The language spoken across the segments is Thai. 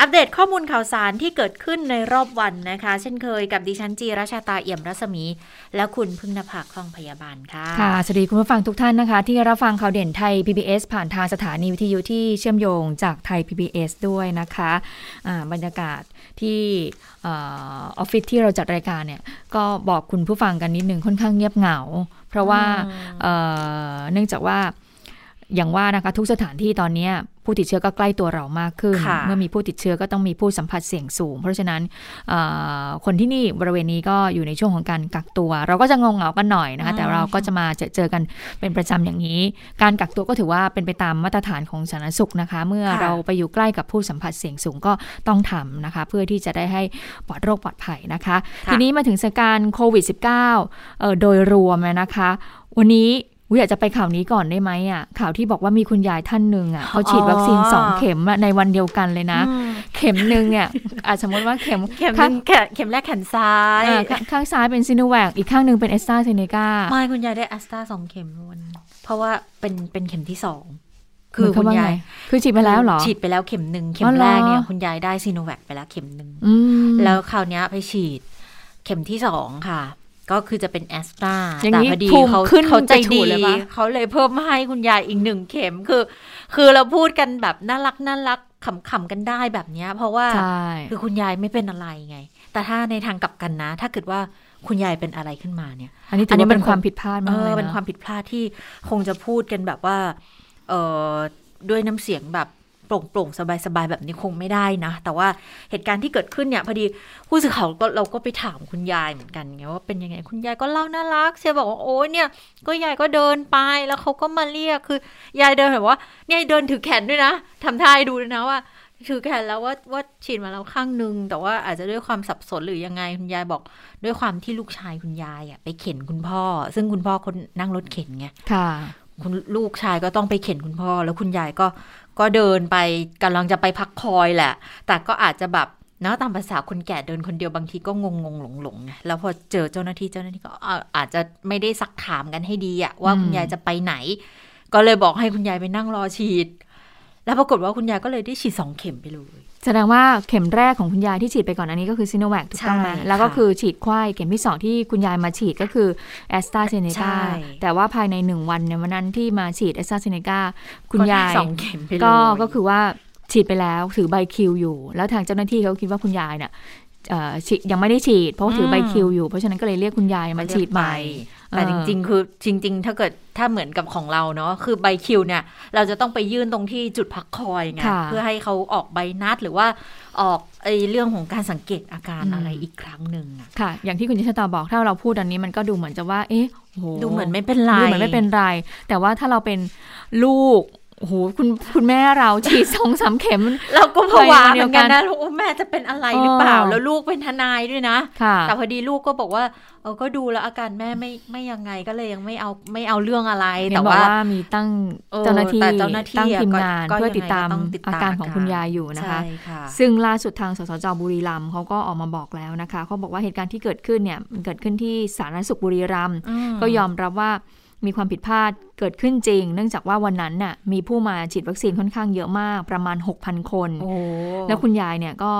อัปเดตข้อมูลข่าวสารที่เกิดขึ้นในรอบวันนะคะ เช่นเคยกับดิฉันจีราชาตาเอี่ยมรัศมี และคุณพึ่งนภาคล่องพยาบาลค่ะ ค่ะ สวัสดีคุณผู้ฟังทุกท่านนะคะ ที่รับฟังข่าวเด่นไทย PBS ผ่านทางสถานีวิทยุที่เชื่อมโยงจากไทย PBS ด้วยนะคะะบรรยากาศที่ออฟฟิศที่เราจัดรายการเนี่ยก็บอกคุณผู้ฟังกันนิดนึงค่อนข้างเงียบเหงา เพราะว่าเนื่องจากว่าอย่างว่านะคะทุกสถานที่ตอนนี้ ผู้ติดเชื้อก็ใกล้ตัวเรามากขึ้น เมื่อมีผู้ติดเชื้อก็ต้องมีผู้สัมผัสเสี่ยงสูง เพราะฉะนั้นคนที่นี่บริเวณนี้ก็อยู่ในช่วงของการกักตัว เราก็จะงงเหงากันหน่อยนะคะแต่เราก็จะมาเจอเจอกันเป็นประจำอย่างนี้ การกักตัวก็ถือว่าเป็นไปตามมาตรฐานของสาธารณสุขนะคะ เมื่อเราไปอยู่ใกล้กับผู้สัมผัสเสี่ยงสูงก็ต้องทำนะคะ เพื่อที่จะได้ให้ปลอดโรคปลอดภัยนะคะ ทีนี้มาถึงสถานการณ์โควิด -19 โดยรวมนะคะ วันนี้วิ อยากจะไปข่าวนี้ก่อนได้ไหมอะข่าวที่บอกว่ามีคุณยายท่านหนึ่งอะเขาฉีดวัคซีนสองเข็มในวันเดียวกันเลยนะ เข็มหนึ่งเนี่ยอาจสมมติว่าเข็มเข็มหนึ่งเข็มแรกแขนซ้ายข้างซ้ายเป็นซิโนแวคอีกข้างหนึ่งเป็นแอสตราเซเนกาไม่คุณยายได้แอสตราสองเข็มวันเพราะว่าเป็นเป็นเข็มที่สองคือคุณยายคือฉีดไปแล้วหรอ ฉีดไปแล้วเข็มหนึ่งเข็มแรกเนี่ยคุณยายได้ซิโนแวคไปแล้วเข็มหนึ่งแล้วคราวนี้ไปฉีด เข็มที่สองค่ะ ก็คือจะเป็นแอสตราแต่พอดีเขาเขาใจดีเขาเลยเพิ่มให้คุณยายอีกหนึ่งเข็มคือ คือเราพูดกันแบบน่ารักน่ารักขำๆกันได้แบบนี้เพราะว่าคือคุณยายไม่เป็นอะไรไง แต่ถ้าในทางกลับกันนะ ถ้าเกิดว่าคุณยายเป็นอะไรขึ้นมาเนี่ย อันนี้ถือว่าเป็นความผิดพลาดมากเลยนะเป็นความผิดพลาดที่คงจะพูดกันแบบว่า เออด้วยน้ำเสียงแบบ โปร่งๆสบายๆ แบบนี้คงไม่ได้นะ แต่ว่าเหตุการณ์ที่เกิดขึ้นเนี่ยพอดีผู้สื่อข่าวก็เราก็ไปถามคุณยายเหมือนกันไงว่าเป็นยังไงคุณยายก็เล่าน่ารักเชียบอกว่าโอ้ยเนี่ย ก็ยายก็เดินไปแล้วเขาก็มาเรียกคือยายเดินแบบว่าเนี่ยเดินถือแขนด้วยนะทำท่าดูด้วยนะว่าถือแขนแล้วว่าว่าฉีดมาแล้วข้างนึง แต่ว่าอาจจะด้วยความสับสนหรือยังไงคุณยายบอก ด้วยความที่ลูกชายคุณยายอะไปเข็นคุณพ่อ ซึ่งคุณพ่อคนนั่งรถเข็นไงค่ะ คุณลูกชายก็ต้องไปเข็นคุณพ่อ แล้วคุณยายก็ ก็เดินไปกำลังจะไปพักคอยแหละ แต่ก็อาจจะแบบเนาะตามภาษาคนแก่เดินคนเดียวบางทีก็งงงหลงหลงไงแล้วพอเจอเจ้าหน้าที่เจ้าหน้าที่ก็อาจจะไม่ได้ซักถามกันให้ดีอะว่าคุณยายจะไปไหน ก็เลยบอกให้คุณยายไปนั่งรอฉีด แล้วปรากฏว่าคุณยายก็เลยได้ฉีดสองเข็มไปเลย แสดงว่าเข็มแรกของคุณยายที่ฉีดไปก่อนอันนี้ก็คือซิโนแวคถูกต้องไหมแล้วก็คือฉีดควายเข็มที่สองที่คุณยายมาฉีดก็คือแอสตราเซเนกาแต่ว่าภายในหนึ่งวันเนี่ยวันนั้นที่มาฉีดแอสตราเซเนกาคุณยายก็ก็คือว่าฉีดไปแล้วถือใบคิวอยู่ แล้วทางเจ้าหน้าที่เขาคิดว่าคุณยายเนี่ยยังไม่ได้ฉีด เพราะถือใบคิวอยู่ เพราะฉะนั้นก็เลยเรียกคุณยายมาฉีดใหม่ แต่จริง ๆ คือจริง ๆ ถ้าเกิดถ้าเหมือนกับของเราเนาะคือใบคิวเนี่ย เราจะต้องไปยื่นตรงที่จุดพักคอยไงเพื่อให้เขาออกใบนัดหรือว่าออกไอเรื่องของการสังเกตอาการอะไรอีกครั้งหนึ่งอะค่ะ อย่างที่คุณยิชตาบอกถ้าเราพูดอันนี้มันก็ดูเหมือนจะว่า เอ๊ะดูเหมือนไม่เป็นไรดูเหมือนไม่เป็นไร แต่ว่าถ้าเราเป็นลูก โอ้โหคุณคุณแม่เราฉีดสองสามเข็ม เราก็ผวาเหมือนกันนะลูกแม่จะเป็นอะไรหรือเปล่า แล้วลูกเป็นทนายด้วยนะแต่พอดีลูกก็บอกว่าเออก็ดูแล้วอาการแม่ไม่ไม่ยังไงก็เลยยังไม่เอาไม่เอาเรื่องอะไร แต่ว่ามีตั้งเจ้าหน้าที่ตั้งทีมงานเพื่อติดตามอาการของคุณยายอยู่นะคะ ซึ่งล่าสุดทางสสจบุรีรัมย์เขาก็ออกมาบอกแล้วนะคะเขาบอกว่าเหตุการณ์ที่เกิดขึ้นเนี่ยมันเกิดขึ้นที่สาธารณสุขบุรีรัมย์ก็ยอมรับว่า มีความผิดพลาดเกิดขึ้นจริง เนื่องจากว่าวันนั้นน่ะมีผู้มาฉีดวัคซีนค่อนข้างเยอะมากประมาณ 6,000 คน แล้วคุณยายเนี่ยก็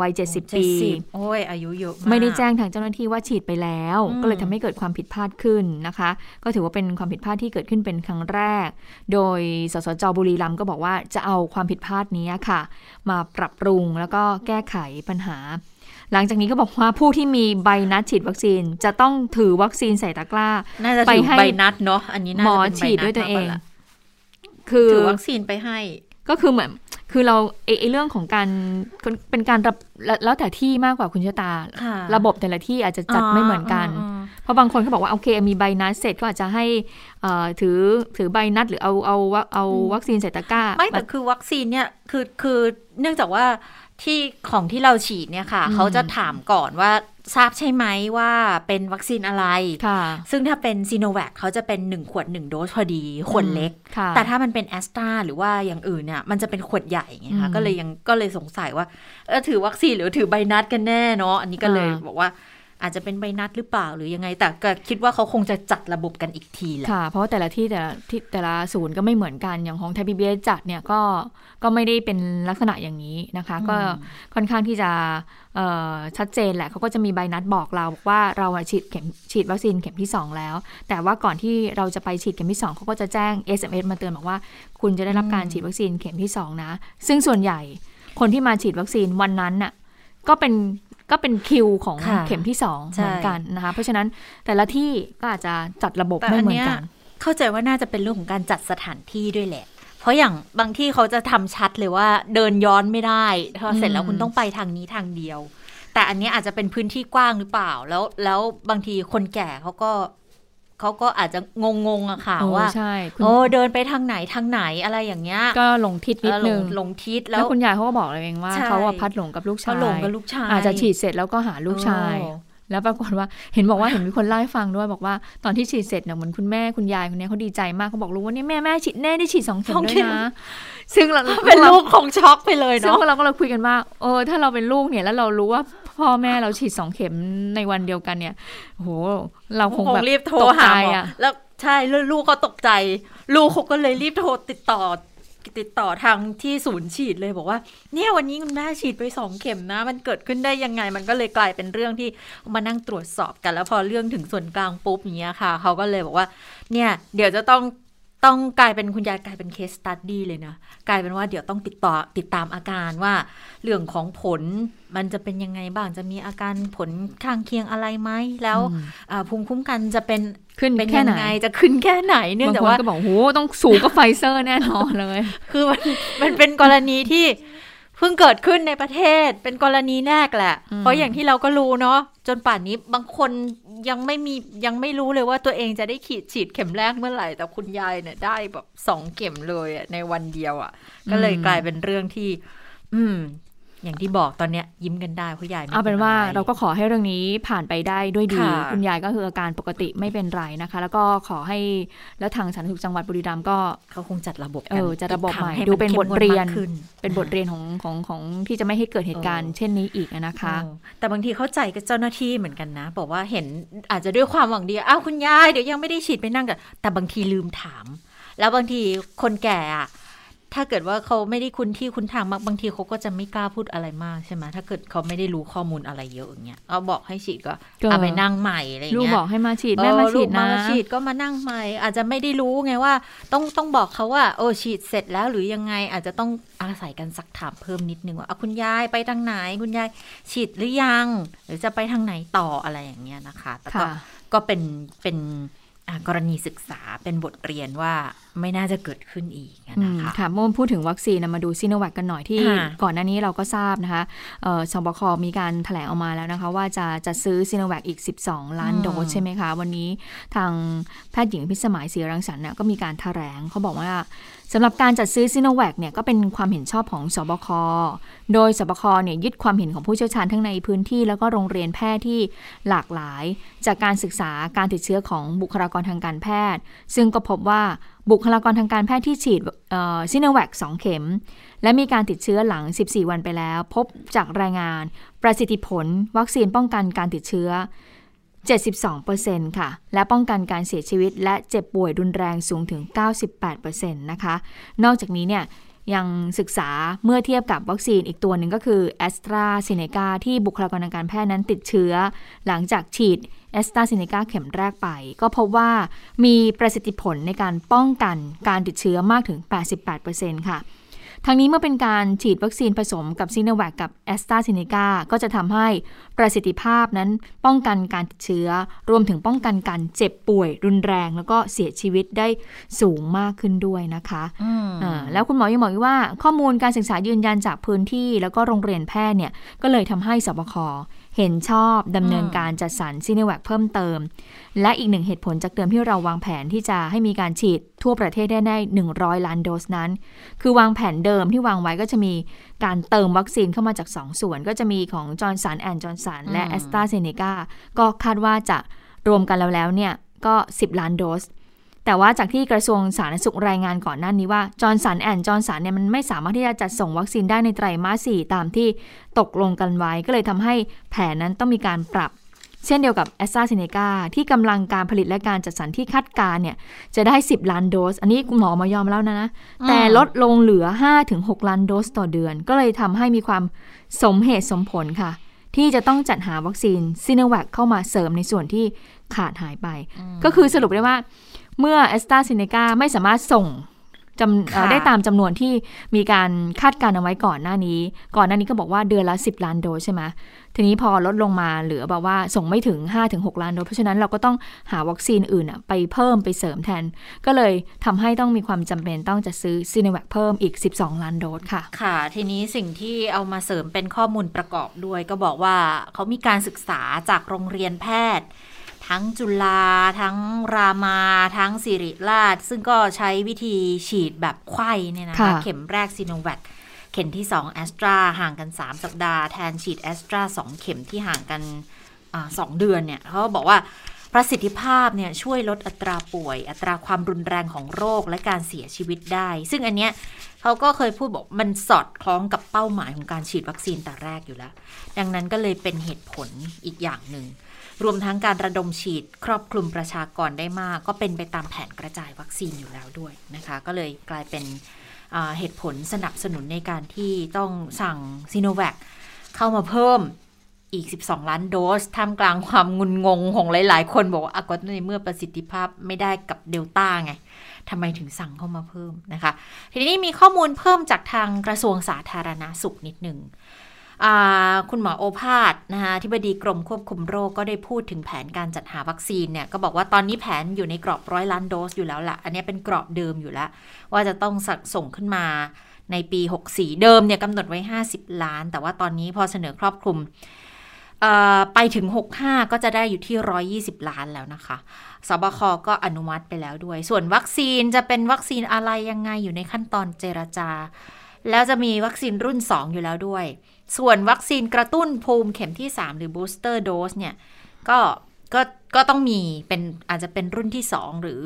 วัย 70 ปี โอ้ย อายุเยอะไม่ได้แจ้งทางเจ้าหน้าที่ว่าฉีดไปแล้ว ก็เลยทำให้เกิดความผิดพลาดขึ้นนะคะ ก็ถือว่าเป็นความผิดพลาดที่เกิดขึ้นเป็นครั้งแรก โดยสสจบุรีรัมย์ก็บอกว่าจะเอาความผิดพลาดนี้ค่ะ มาปรับปรุงแล้วก็แก้ไขปัญหา หลังจากนี้ก็บอกว่าผู้ที่มีใบนัดฉีดวัคซีน จะต้องถือวัคซีนใส่ตะกร้าไปให้ใบนัดเนาะอันนี้หมอฉีดด้วยตัวเอง คือถือวัคซีนไปให้ ก็คือเหมือนคือเราไอเรื่องของการเป็นการรับแล้วแต่ที่มากกว่าคุณชะตา ระบบแต่ละที่อาจจะจัดไม่เหมือนกัน เพราะบางคนเขาบอกว่าโอเคมีใบนัดเสร็จก็อาจจะให้ถือถือใบนัดหรือเอาเอาเอาวัคซีนใส่ตะกร้า ไม่แต่คือวัคซีนเนี่ยคือคือเนื่องจากว่า ที่ของที่เราฉีดเนี่ยค่ะอืมเขาจะถามก่อนว่าทราบใช่ไหมว่าเป็นวัคซีนอะไรค่ะซึ่งถ้าเป็นซีโนแวคเขาจะเป็น 1 ขวด 1 โดสพอดี ขวดเล็กค่ะแต่ถ้ามันเป็นแอสตราหรือว่าอย่างอื่นเนี่ย มันจะเป็นขวดใหญ่ไงอืคะมก็เลยยังก็เลยสงสัยว่าเออถือวัคซีนหรือถือใบนัดกันแน่เนาะ อันนี้ก็เลยอ่าบอกว่า อาจจะเป็นใบนัดหรือเปล่าหรือยังไง แต่ก็คิดว่าเขาคงจะจัดระบบกันอีกทีแหละค่ะ เพราะว่าแต่ละที่แต่ละที่แต่ละศูนย์ก็ไม่เหมือนกันอย่างของไทยพีบีจัดเนี่ยก็ก็ไม่ได้เป็นลักษณะอย่างนี้นะคะอืมก็ค่อนข้างที่จะเอ่อชัดเจนแหละเขาก็จะมีใบนัดบอกเราบอกว่าเราอะฉีดเข็มฉีดวัคซีนเข็มที่ 2 แล้ว แต่ว่าก่อนที่เราจะไปฉีดเข็มที่ 2 เขาก็จะแจ้ง SMS มาเตือนบอกว่า คุณจะได้รับการฉีดวัคซีนเข็มที่2นะซึ่งส่วนใหญ่คนที่มาฉีดวัคซีนวันนั้นน่ะก็เป็น ก็เป็นคิวของค่ะเข็มที่สองใช่เหมือนกันนะคะ เพราะฉะนั้นแต่ละที่ก็อาจจะจัดระบบแต่ไม่อันเหมือเนี้นยกัน เข้าใจว่าน่าจะเป็นเรื่องของการจัดสถานที่ด้วยแหละเพราะอย่างบางที่เขาจะทำชัดเลยว่าเดินย้อนไม่ได้พอเสร็จแล้วอืมคุณต้องไปทางนี้ทางเดียว แต่อันเนี้ยอาจจะเป็นพื้นที่กว้างหรือเปล่า แล้วแล้วบางทีคนแก่เขาก็ เขาก็อาจจะงงๆอะค่ะโอ้ว่าใช่คุณโอ้เดินไปทางไหนทางไหนอะไรอย่างเงี้ย ก็หลงทิศนิดเออหลนึงงหลงทิศแล้แล้ววคุณยายเขาก็บอกเลยเองว่าใช่เขาอะพัดหลงกับลูกชาเขายหลงกับลูกชาย อาจจะฉีดเสร็จแล้วก็หาลูกชายโอ้แล้วปรากฏว่าเห็นบอกว่าเห็นมีคนเล่าให้ฟังด้วยบอกว่าตอนที่ฉีดเสร็จเนี่ยเหมือนคุณแม่คุณยายคนเนี้ยเขาดีใจมากเขาบอกลูกว่าเนี่ยแม่แม่ฉีดแน่ได้ฉีดสองเข็มสองด้วเข็ยมนะซึ่งเราเป็นลูกของช็อกไปเลยซึ่งเนาะพวกเราก็เลยคุยกันว่าเออถ้าเราเป็นลูกเนี่ยแล้วเรารู้ว่า พ่อแม่เราฉีดสองเข็มในวันเดียวกันเนี่ยโอ้โหเราคงแบบรีบโทรตกหาใจหมออะแล้วใช่แล้วลูกก็ตกใจ ลูกเขาก็เลยรีบโทรติดต่อติดต่อทางที่ศูนย์ฉีดเลยบอกว่า เนี่ยวันนี้คุณแม่ฉีดไปสองเข็มนะ มันเกิดขึ้นได้ยังไง มันก็เลยกลายเป็นเรื่องที่มานั่งตรวจสอบกัน แล้วพอเรื่องถึงส่วนกลางปุ๊บอย่างเงี้ยค่ะ เขาก็เลยบอกว่า เนี่ย เดี๋ยวจะต้อง ต้องกลายเป็นคุณยายกลายเป็น case study เลยนะ กลายเป็นว่าเดี๋ยวต้องติดต่อติดตามอาการว่า เรื่องของผลมันจะเป็นยังไงบ้างจะมีอาการผลข้างเคียงอะไรไหมแล้วอืมอ่าภูมิคุ้มกันจะเป็นขึ้นเป็นแค่ยังไหนไงจะขึ้นแค่ไหนเนื่องบางจากคนว่าก็บอกโหต้องสูงก็ไฟเซอร์แน่นอนเลย คือมันมันเป็นกรณีที่ เพิ่งเกิดขึ้นในประเทศเป็นกรณีแรกแหละอืมเพราะอย่างที่เราก็รู้เนาะจนป่านนี้บางคนยังไม่มียังไม่รู้เลยว่าตัวเองจะได้ขีดฉีดเข็มแรกเมื่อไหร่ แต่คุณยายเนี่ยได้แบบสองเข็มเลยอะในวันเดียวอะก็เลยกลายเป็นเรื่องที่ อืม อย่างที่บอกตอนเนี้ยยิ้มกันได้เพราะยายไม่เอาเป็นว่าอะไรเราก็ขอให้เรื่องนี้ผ่านไปได้ด้วยดีค่ะคุณยายก็คืออาการปกติไม่เป็นไรนะคะ แล้วก็ขอให้แล้วทางสาธารณสุขจังหวัดบุรีรัมย์ก็เขาคงจัดระบบเออจัดระบบอีกคงใหม่ให้ดูเป็นข้มบทเรียนงวดมากขึ้นเป็นบทเรียนของของของที่จะไม่ให้เกิดเหตุการณ์เออเช่นนี้อีกนะคะเออแต่บางทีเข้าใจกับเจ้าหน้าที่เหมือนกันนะ บอกว่าเห็นอาจจะด้วยความหวังดีอ้าวคุณยายเดี๋ยวยังไม่ได้ฉีดไปนั่งกันแต่บางทีลืมถาม แล้วบางทีคนแก่อะ ถ้าเกิดว่าเขาไม่ได้คุ้นที่คุ้นทางมากบางทีเขาก็จะไม่กล้าพูดอะไรมากใช่ไหมถ้าเกิดเขาไม่ได้รู้ข้อมูลอะไรเยอะอย่างเงี้ยเอาบอกให้ฉีดก็ก็เอาไปนั่งใหม่อะไรอย่างลูกเงี้ยบอกให้มาฉีดแม่มาฉีดเออลูกนะมาฉีดก็มานั่งใหม่ อาจจะไม่ได้รู้ไงว่า ต้องต้องบอกเขาว่าโอ้ฉีดเสร็จแล้วหรือยังไง อาจจะต้องอาศัยกันสักถามเพิ่มนิดนึงว่าอะคุณยายไปทางไหน คุณยายฉีดหรือยัง หรือจะไปทางไหนต่ออะไรอย่างเงี้ยนะคะแต่ก็ค่ะก็เป็นเป็นอะกรณีศึกษาเป็นบทเรียนว่า ไม่น่าจะเกิดขึ้นอีกอะอืนะมคะค่ะเมื่อพูดถึงวัคซีนนะมาดูซีโนแวคกันหน่อยที่ค่ะก่อนหน้านี้เราก็ทราบนะคะเอ่อสบคมีการแถลงออกมาแล้วนะคะ ว่าจะจะซื้อซีโนแวคอีก 12 ล้านอืมโดสใช่ไหมคะ วันนี้ทางแพทย์หญิงพิสมัยศรีรังสรรค์เนี่ยก็มีการแถลงเขาบอกว่าสำหรับการจัดซื้อซีโนแวคเนี่ยก็เป็นความเห็นชอบของสบค โดยสบคเนี่ยยึดความเห็นของผู้เชี่ยวชาญทั้งในพื้นที่ แล้วก็โรงเรียนแพทย์ที่หลากหลาย จากการศึกษาการติดเชื้อของบุคลากรทางการแพทย์ ซึ่งก็พบว่า บุคลากรทางการแพทย์ที่ฉีดซิโนแวค2เข็ม และมีการติดเชื้อหลัง 14 วันไปแล้ว พบจากรายงานประสิทธิผล วัคซีนป้องกันการติดเชื้อ 72%ค่ะ และป้องกันการเสียชีวิต และเจ็บป่วยรุนแรงสูงถึง 98%นะคะ นอกจากนี้เนี่ยยังศึกษาเมื่อเทียบกับวัคซีนอีกตัวหนึ่งก็คือแอสตราเซเนกาที่บุคลากรทางการแพทย์นั้นติดเชื้อ หลังจากฉีด แอสตราเซเนกาเข็มแรกไป ก็พบว่ามีประสิทธิผลในการป้องกันการติดเชื้อมากถึง 88%ค่ะทั้งนี้เมื่อเป็นการฉีดวัคซีนผสมกับซีโนแวคกับแอสตราเซเนกาก็จะทำให้ประสิทธิภาพนั้นป้องกันการติดเชื้อ รวมถึงป้องกันการเจ็บป่วย รุนแรง แล้วก็เสียชีวิตได้สูงมากขึ้นด้วยนะคะอืมอ่าแล้วคุณหมอยังบอกอีกว่าข้อมูลการศึกษายืนยันจากพื้นที่ แล้วก็โรงเรียนแพทย์เนี่ยก็เลยทำให้สบค เห็นชอบดำเนินการจัดสรรซีโนแวคเพิ่มเติม และอีกหนึ่งเหตุผลจากเดิมที่เราวางแผนที่จะให้มีการฉีดทั่วประเทศได้ได้100 ล้านโดสนั้น คือวางแผนเดิมที่วางไว้ก็จะมีการเติมวัคซีนเข้ามาจาก 2 ส่วน ก็จะมีของจอห์นสันแอนด์จอห์นสันและแอสตราเซเนกาก็คาดว่าจะรวมกันแล้วแล้วเนี่ยก็ 10 ล้านโดส แต่ว่าจากที่กระทรวงสาธารณสุขรายงานก่อนหน้านี้ว่าจอห์นสันแอนด์จอห์นสันเนี่ยมันไม่สามารถที่จะจัดส่งวัคซีนได้ในไตรมาสสี่ตามที่ตกลงกันไว้ก็เลยทำให้แผนนั้นต้องมีการปรับ เช่นเดียวกับแอสตราเซเนกาที่กำลังการผลิตและการจัดสรรที่คาดการณ์เนี่ยจะได้ 10 ล้านโดส อันนี้คุณหมอมายอมแล้วนะนะ แต่ลดลงเหลือ 5-6 ล้านโดสต่อเดือน ก็เลยทำให้มีความสมเหตุสมผลค่ะที่จะต้องจัดหาวัคซีนซีโนแวคเข้ามาเสริมในส่วนที่ขาดหายไป ก็คือสรุปได้ว่า เมื่อแอสตราเซเนกาไม่สามารถส่งจำเอ่อค่ะได้ตามจำนวนที่มีการคาดการณ์เอาไว้ก่อนหน้านี้ ก่อนหน้านี้ก็บอกว่าเดือนละ 10 ล้านโดสใช่ไหมทีนี้พอลดลงมาเหลือแบบว่าส่งไม่ถึง 5-6 ล้านโดสเพราะฉะนั้นเราก็ต้องหาวัคซีนอื่นอะไปเพิ่มไปเสริมแทน ก็เลยทำให้ต้องมีความจำเป็นต้องจะซื้อซีโนแวคเพิ่มอีก 12 ล้านโดสค่ะ ค่ะ ทีนี้สิ่งที่เอามาเสริมเป็นข้อมูลประกอบด้วย ก็บอกว่าเขามีการศึกษาจากโรงเรียนแพทย์ ทั้งจุฬาทั้งรามาทั้งสิริราช ซึ่งก็ใช้วิธีฉีดแบบไข้เนี่ยนะคะค่ะเข็มแรกซีโนแวคเข็มที่ 2 แอสตราห่างกัน 3 สัปดาห์ แทนฉีดแอสตรา2 เข็มที่ห่างกันอาสองเดือนเนี่ยเขาก็บอกว่าประสิทธิภาพเนี่ยช่วยลดอัตราป่วย อัตราความรุนแรงของโรคและการเสียชีวิตได้ ซึ่งอันเนี้ยเขาก็เคยพูดบอกมันสอดคล้องกับเป้าหมายของการฉีดวัคซีนแต่แรกอยู่แล้ว ดังนั้นก็เลยเป็นเหตุผลอีกอย่างหนึ่ง รวมทั้งการระดมฉีดครอบคลุมประชากรได้มาก ก็เป็นไปตามแผนกระจายวัคซีนอยู่แล้วด้วยนะคะ ก็เลยกลายเป็นเหตุผลสนับสนุนในการที่ต้องสั่งซีโนแวคเข้ามาเพิ่มอีก 12 ล้านโดสท่ามกลางความงุนงงของหลาย ๆ คนบอกว่าอก็ในเมื่อประสิทธิภาพไม่ได้กับเดลต้าไงทำไมถึงสั่งเข้ามาเพิ่มนะคะ ทีนี้มีข้อมูลเพิ่มจากทางกระทรวงสาธารณาสุขนิดหนึ่ง คุณหมอโอภาสนะคะที่บดีกรมควบคุมโรคก็ได้พูดถึงแผนการจัดหาวัคซีนเนี่ยก็บอกว่าตอนนี้แผนอยู่ในกรอบร้อยล้านโดสอยู่แล้วละ่ะ อันนี้เป็นกรอบเดิมอยู่แล้ว ว่าจะต้องส,ส่งขึ้นมาในปี 64 เดิมเนี่ยกำหนดไว้ 50 ล้าน แต่ว่าตอนนี้พอเสนอครอบคลุมไปถึง 65 ก็จะได้อยู่ที่ 120 ล้านแล้วนะคะ สบค ก็อนุมัติไปแล้วด้วย ส่วนวัคซีนจะเป็นวัคซีนอะไรยังไงอยู่ในขั้นตอนเจรจา แล้วจะมีวัคซีนรุ่น 2 อยู่แล้วด้วย ส่วนวัคซีนกระตุ้นภูมิเข็มที่ 3 หรือ booster dose เนี่ย ก็ก็ก็ต้องมีเป็นอาจจะเป็นรุ่นที่ 2 หรือ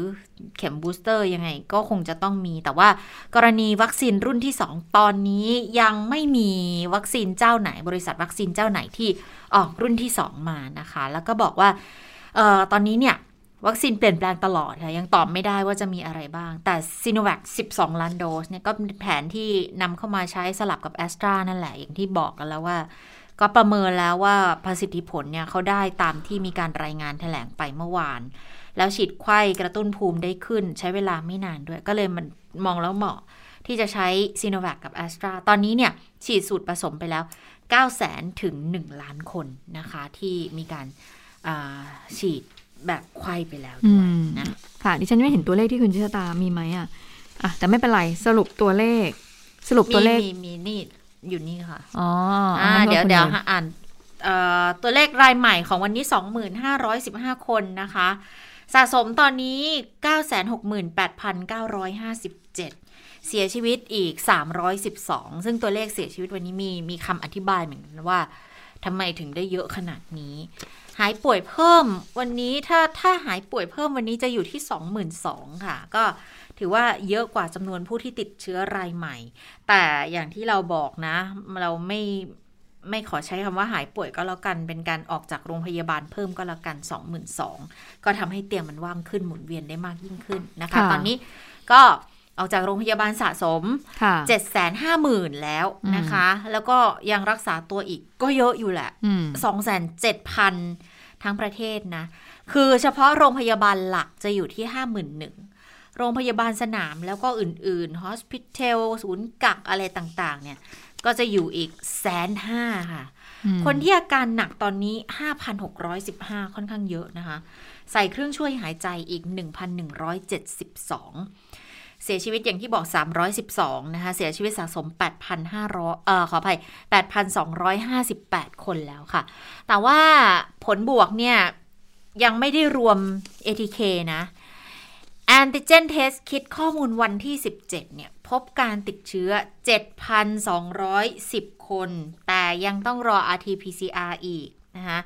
เข็มบูสเตอร์ยังไงก็คงจะต้องมี แต่ว่ากรณีวัคซีนรุ่นที่ 2 ตอนนี้ยังไม่มีวัคซีนเจ้าไหน บริษัทวัคซีนเจ้าไหนที่ออกรุ่นที่ 2 มานะคะ แล้วก็บอกว่าออตอนนี้เนี่ย วัคซีนเปลี่ยนแปลงตลอดค่ะยังตอบไม่ได้ว่าจะมีอะไรบ้าง แต่ซิโนแวค12 ล้านโดสเนี่ยก็เป็นแผนที่นำเข้ามาใช้สลับกับแอสตรานั่นแหละอย่างที่บอกกันแล้วว่า ก็ประเมินแล้วว่าประสิทธิผลเนี่ยเขาได้ตามที่มีการรายงานแถลงไปเมื่อวาน แล้วฉีดไข้กระตุ้นภูมิได้ขึ้น ใช้เวลาไม่นานด้วย ก็เลยมันมองแล้วเหมาะที่จะใช้ซีโนแวคกับแอสตราตอนนี้เนี่ยฉีดสูตรผสมไปแล้ว 9 0 0 0 0 0 ถึง 1 ล้านคนนะคะที่มีการฉีด แบบไข้ไปแล้วด้วยอืมนะค่ะดิฉันไม่เห็นตัวเลขที่คุณชิตามีไหมอะอะแต่ไม่เป็นไรสรุปตัวเลข สรุปตัวเลขมีมีมีนี่อยู่นี่ค่ะอ๋ออ่างั้นเดี๋ยวคุณเดี๋ยวนอ่านเอ่อตัวเลขรายใหม่ของวันนี้ 2515 คนนะคะ สะสมตอนนี้ 968,957 เสียชีวิตอีก 312 ซึ่งตัวเลขเสียชีวิตวันนี้มีมีคำอธิบายเหมือนกันว่าทำไมถึงได้เยอะขนาดนี้ หายป่วยเพิ่มวันนี้ถ้าถ้าหายป่วยเพิ่มวันนี้จะอยู่ที่ 22,000ค่ะ ก็ถือว่าเยอะกว่าจำนวนผู้ที่ติดเชื้อรายใหม่ แต่อย่างที่เราบอกนะ เราไม่ไม่ขอใช้คำว่าหายป่วยก็แล้วกัน เป็นการออกจากโรงพยาบาลเพิ่มก็แล้วกัน 22,000ก็ทำให้เตียงมันว่างขึ้นหมุนเวียนได้มากยิ่งขึ้นนะคะค่ะตอนนี้ก็ออกจากโรงพยาบาลสะสมค่ะ7 5 0 0 0 0 แล้วนะคะ แล้วก็ยังรักษาตัวอีกก็เยอะอยู่แหละอืม27,000 ทั้งประเทศนะ คือเฉพาะโรงพยาบาลหลักจะอยู่ที่ 51,000โรงพยาบาลสนามแล้วก็อื่นๆ ฮอสพิทอลศูนย์กักอะไรต่างๆ เนี่ย ก็จะอยู่อีกแสนห้าค่ะอืมคนที่อาการหนักตอนนี้ 5,615 ค่อนข้างเยอะนะคะ ใส่เครื่องช่วยหายใจอีก 1,172 เสียชีวิตอย่างที่บอก 312 นะคะ เสียชีวิตสะสม 8,500 เอ่อ ขออภัย 8,258 คนแล้วค่ะ แต่ว่าผลบวกเนี่ย ยังไม่ได้รวม ATK นะนติเจนเทสคิดข้อมูลวันที่ 17 เนี่ย พบการติดเชื้อ 7,210 คน แต่ยังต้องรอ RT-PCR อีกนะคะ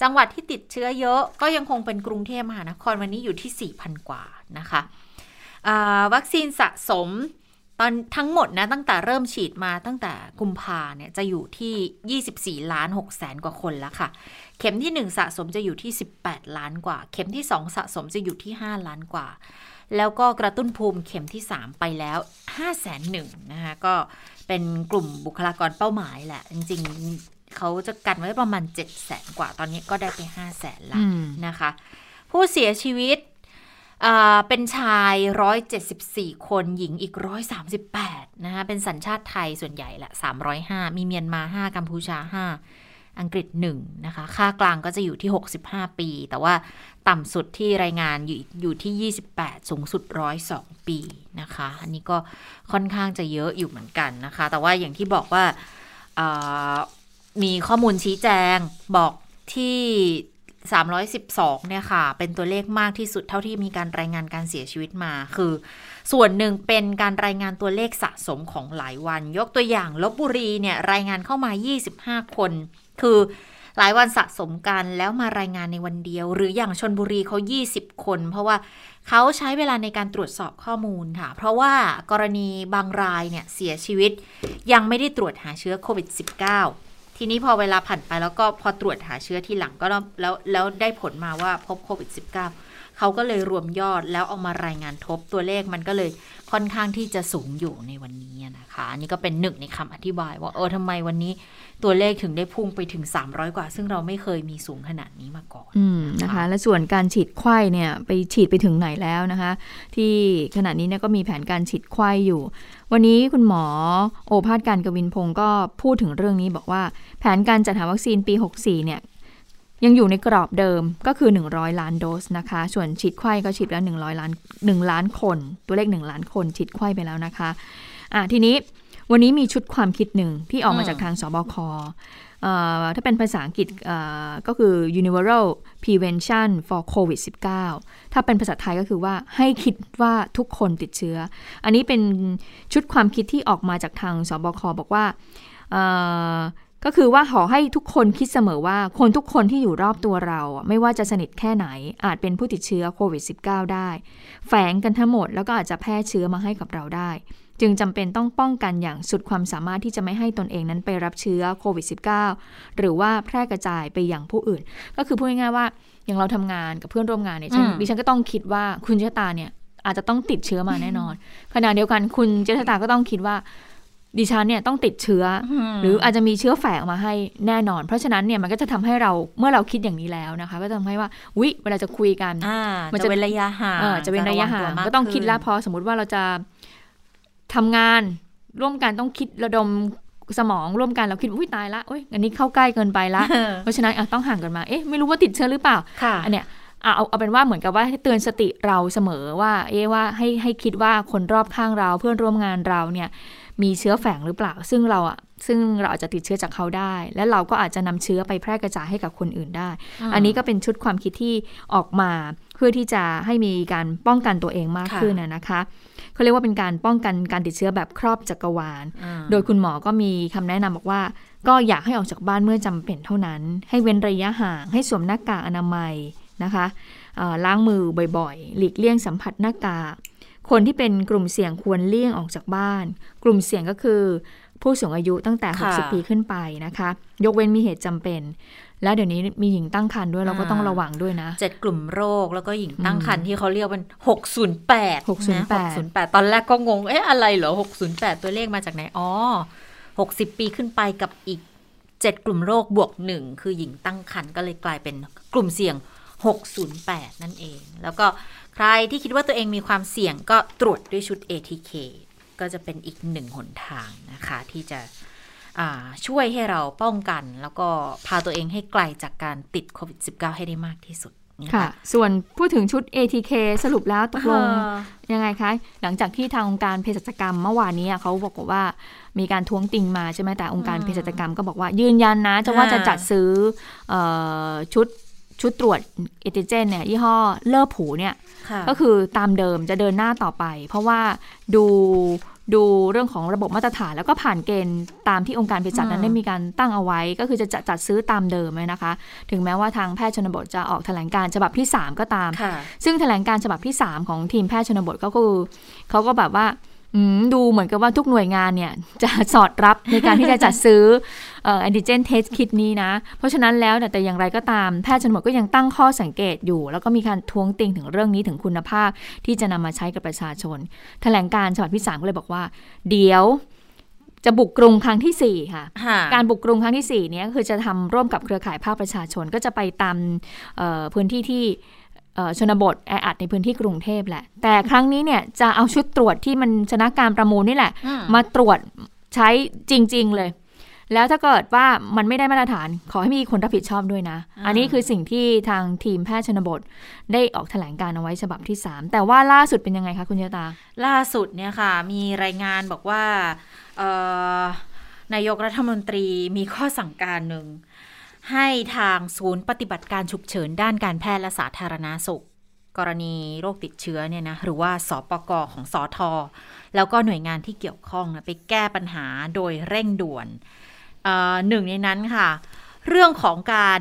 จังหวัดที่ติดเชื้อเยอะก็ยังคงเป็นกรุงเทพมหานครวันนี้อยู่ที่ 4,000 กว่านะคะ วัคซีนสะสมตอนทั้งหมดนะตั้งแต่เริ่มฉีดมาตั้งแต่กุมภาเนี่ยจะอยู่ที่ 24 ล้าน6แสนกว่าคนแล้วค่ะ เข็มที่ 1 สะสมจะอยู่ที่ 18 ล้านกว่า เข็มที่ 2 สะสมจะอยู่ที่ 5 ล้านกว่า แล้วก็กระตุ้นภูมิเข็มที่ 3 ไปแล้ว 5 แสนหนึ่งนะคะก็เป็นกลุ่มบุคลากรเป้าหมายแหละ จริงๆเขาจะกันไว้ประมาณ 7 แสนกว่า ตอนนี้ก็ได้ไป 5 แสนละนะคะ ผู้เสียชีวิต เป็นชาย 174 คนหญิงอีก 138 นะคะเป็นสัญชาติไทยส่วนใหญ่แหละ 305 มีเมียนมา 5 กัมพูชา 5 อังกฤษ 1 นะคะ ค่ากลางก็จะอยู่ที่ 65 ปี แต่ว่าต่ำสุดที่รายงานอยู่อยู่ที่ 28 สูงสุด 102 ปีนะคะ อันนี้ก็ค่อนข้างจะเยอะอยู่เหมือนกันนะคะ แต่ว่าอย่างที่บอกว่ามีข้อมูลชี้แจงบอกที่ 312 เนี่ยค่ะ เป็นตัวเลขมากที่สุดเท่าที่มีการรายงานการเสียชีวิตมา คือ ส่วนหนึ่งเป็นการรายงานตัวเลขสะสมของหลายวัน ยกตัวอย่างลบบุรีเนี่ยรายงานเข้ามา 25 คน คือหลายวันสะสมกันแล้วมารายงานในวันเดียว หรืออย่างชนบุรีเขา 20 คน เพราะว่าเขาใช้เวลาในการตรวจสอบข้อมูลค่ะ เพราะว่ากรณีบางรายเนี่ยเสียชีวิต ยังไม่ได้ตรวจหาเชื้อโควิด -19 ทีนี้พอเวลาผ่านไปแล้วก็พอตรวจหาเชื้อที่หลังก็แล้วแล้วได้ผลมาว่าพบโควิด -19 เขาก็เลยรวมยอดแล้วเอามารายงานทบตัวเลขมันก็เลยค่อนข้างที่จะสูงอยู่ในวันนี้นะคะอันนี้ก็เป็นหนึ่งในคำอธิบายว่าเออทำไมวันนี้ตัวเลขถึงได้พุ่งไปถึง 300 กว่า ซึ่งเราไม่เคยมีสูงขนาดนี้มาก่อนอืมนะคะ และส่วนการฉีดไข้เนี่ยไปฉีดไปถึงไหนแล้วนะคะ ที่ขณะนี้เนี่ยก็มีแผนการฉีดไข้อยู่ วันนี้คุณหมอโอภาสการกวินพงศ์ก็พูดถึงเรื่องนี้บอกว่า แผนการจัดหาวัคซีนปี 64 เนี่ย ยังอยู่ในกรอบเดิมก็คือ 100 ล้านโดสนะคะ ส่วนฉีดไข้ก็ฉีดแล้ว 100 ล้าน 1 ล้านคน ตัวเลข 1 ล้านคนฉีดไข้ไปแล้วนะคะอะทีนี้วันนี้มีชุดความคิดหนึ่งที่ออกมาจากทางสบคถ้าเป็นภาษาอังกฤษก็คือ universal prevention for covid 19ถ้าเป็นภาษาไทยก็คือว่าให้คิดว่าทุกคนติดเชื้อ อันนี้เป็นชุดความคิดที่ออกมาจากทางสบคบอกว่า ก็คือว่าขอให้ทุกคนคิดเสมอว่าคนทุกคนที่อยู่รอบตัวเรา ไม่ว่าจะสนิทแค่ไหน อาจเป็นผู้ติดเชื้อโควิด -19 ได้ แฝงกันทั้งหมดแล้วก็อาจจะแพร่เชื้อมาให้กับเราได้ จึงจำเป็นต้องป้องกันอย่างสุดความสามารถที่จะไม่ให้ตนเองนั้นไปรับเชื้อโควิด -19 หรือว่าแพร่กระจายไปอย่างผู้อื่น ก็คือพูดง่ายๆว่าอย่างเราทำงานกับเพื่อนร่วมงานเนี่ยดิฉันก็ต้องคิดว่าคุณเจตาเนี่ยอาจจะต้องติดเชื้อมาแน่นอน ขณะเดียวกันคุณเจตาก็ต้องคิดว่า ดิฉันเนี่ยต้องติดเชื้อ หรืออาจจะมีเชื้อแฝงมาให้แน่นอน เพราะฉะนั้นเนี่ยมันก็จะทำให้เราเมื่อเราคิดอย่างนี้แล้วนะคะ ก็จะทำให้ว่าวิเวลาจะคุยกันมันจะเป็นระยะห่างจะเป็นระยะห่างก็ต้องคิดแล้วพอสมมติว่าเราจะทำงานร่วมกันต้องคิดระดมสมองร่วมกันเราคิดอุ้ยตายละอุ้ยอันนี้เข้าใกล้เกินไปละเพราะฉะนั้นต้องห่างกันมาเอ๊ะไม่รู้ว่าติดเชื้อหรือเปล่าอันเนี้ยเอาเอาเป็นว่าเหมือนกับว่าให้เตือนสติเราเสมอว่า เอ๊ว่าให้ให้คิดว่าคนรอบข้างเราเพื่อนร่วมงานเราเนี่ย มีเชื้อแฝงหรือเปล่า ซึ่งเราอะซึ่งเราอาจจะติดเชื้อจากเขาได้ และเราก็อาจจะนำเชื้อไปแพร่กระจายให้กับคนอื่นได้ อันนี้ก็เป็นชุดความคิดที่ออกมาเพื่อที่จะให้มีการป้องกันตัวเองมากขึ้นนะคะเขาเรียกว่าเป็นการป้องกันการติดเชื้อแบบครอบจักรวาล โดยคุณหมอก็มีคำแนะนำบอกว่า ก็อยากให้ออกจากบ้านเมื่อจำเป็นเท่านั้น ให้เว้นระยะห่าง ให้สวมหน้ากากอนามัยนะคะล้างมือบ่อยๆ หลีกเลี่ยงสัมผัสหน้ากาก คนที่เป็นกลุ่มเสี่ยงควรเลี่ยงออกจากบ้าน กลุ่มเสี่ยงก็คือ ผู้สูงอายุตั้งแต่ 60 ปีขึ้นไปนะคะ ยกเว้นมีเหตุจำเป็น แล้วเดี๋ยวนี้มีหญิงตั้งครรภ์ด้วยเราก็ต้องระวังด้วยนะเจ็ดกลุ่มโรคแล้วก็หญิงตั้งครรภ์ที่เขาเรียกเป็นหกศูนย์แปดหกศูนย์แปดศูนย์แปดตอนแรกก็งงเอ๊ะอะไรเหรอหกศูนย์แปดตัวเลขมาจากไหนอ๋อหกสิบปีขึ้นไปกับอีกเจ็ดกลุ่มโรคบวกหนึ่งคือหญิงตั้งครรภ์ก็เลยกลายเป็นกลุ่มเสี่ยง 608 นั่นเอง แล้วก็ใครที่คิดว่าตัวเองมีความเสี่ยงก็ตรวจด้วยชุด ATK ก็จะเป็นอีกหนึ่งหนทางนะคะ ที่จะช่วยให้เราป้องกัน แล้วก็พาตัวเองให้ไกลจากการติดโควิด -19 ให้ได้มากที่สุดค่ะ ส่วนพูดถึงชุด ATK สรุปแล้วตกลงยังไงคะ หลังจากที่ทางองค์การเภสัชกรรมเมื่อวานนี้เขาบอกว่ามีการท้วงติงมาใช่ไหมแต่องค์การเภสัชกรรมก็บอกว่ายืนยันนะจะว่าจะจัดซื้อชุด ชชุดตรวจเอติเจนเนี่ยยี่ห้อเลอผูเนี่ยค่ะก็คือตามเดิมจะเดินหน้าต่อไป เพราะว่าดูดูเรื่องของระบบมาตรฐาน แล้วก็ผ่านเกณฑ์ตามที่องค์การเภสัชนั้นได้มีการตั้งเอาไว้ ก็คือจะจัดจัดซื้อตามเดิมเลยนะคะ ถึงแม้ว่าทางแพทย์ชนบทจะออกแถลงการฉบับที่ 3 ก็ตามค่ะซึ่งแถลงการฉบับที่ 3 ของทีมแพทย์ชนบทก็คือเขาก็แบบว่าอืม ดูเหมือนกับว่าทุกหน่วยงานเนี่ย จะสอดรับในการที่จะจัดซื้อเอ่อแอนติเจนเทสคิดนี้นะ เพราะฉะนั้นแล้วแต่แต่อย่างไรก็ตาม แพทย์ชนบทก็ยังตั้งข้อสังเกตอยู่ แล้วก็มีการท้วงติงถึงเรื่องนี้ถึงคุณภาพที่จะนำมาใช้กับประชาชน แถลงการฉบับที่ 3 ก็เลยบอกว่า เดี๋ยวจะบุกกรุงครั้งทีสี่4ค่ะค่ะ การบุกกรุงครั้งที่4เนี้ยก็คือจะทำร่วมกับเครือข่ายภาคประชาชนก็จะไปตามเอ่อพื้นที่ที่เอ่อ ชนบทแออัดในพื้นที่กรุงเทพแหละ แต่ครั้งนี้เนี่ยจะเอาชุดตรวจที่มันชนะการประมูลนี่แหละอืมมาตรวจใช้จริง ๆ เลย แล้วถ้าเกิดว่ามันไม่ได้มาตรฐาน ขอให้มีคนรับผิดชอบด้วยนะ อันนี้คือสิ่งที่ทางทีมแพทย์ชนบท ได้ออกแถลงการเอาไว้ฉบับที่ 3 แต่ว่าล่าสุดเป็นยังไงคะคุณยตา ล่าสุดเนี่ยค่ะ มีรายงานบอกว่าเอ่อนายกรัฐมนตรีมีข้อสั่งการหนึ่ง ให้ทางศูนย์ปฏิบัติการฉุกเฉินด้านการแพทย์และสาธารณาสุข กรณีโรคติดเชื้อเนี่ยนะหรือว่าสปกของสอทอแล้วก็หน่วยงานที่เกี่ยวข้องนะไปแก้ปัญหาโดยเร่งด่วนหนึ่งในนั้นค่ะ เรื่องของการ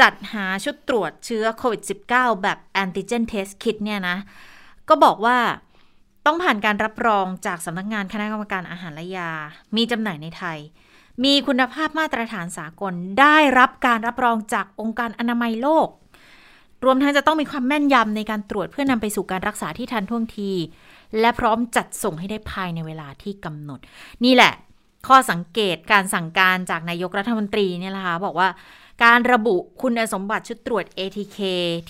จัดหาชุดตรวจเชื้อโควิด -19 แบบแอนติเจนเทสคิดเนี่ยนะ ก็บอกว่าต้องผ่านการรับรองจากสำนักงานคณะกรรมการอาหารและยา มีจำหน่ายในไทย มีคุณภาพมาตรฐานสากล ได้รับการรับรองจากองค์การอนามัยโลก รวมทั้งจะต้องมีความแม่นยำในการตรวจเพื่อนำไปสู่การรักษาที่ทันท่วงที และพร้อมจัดส่งให้ได้ภายในเวลาที่กำหนด นี่แหละ ข้อสังเกตการสั่งการจากนายกรัฐมนตรีเนี่ยแหละค่ะบอกว่าการระบุคุณสมบัติชุดตรวจ ATK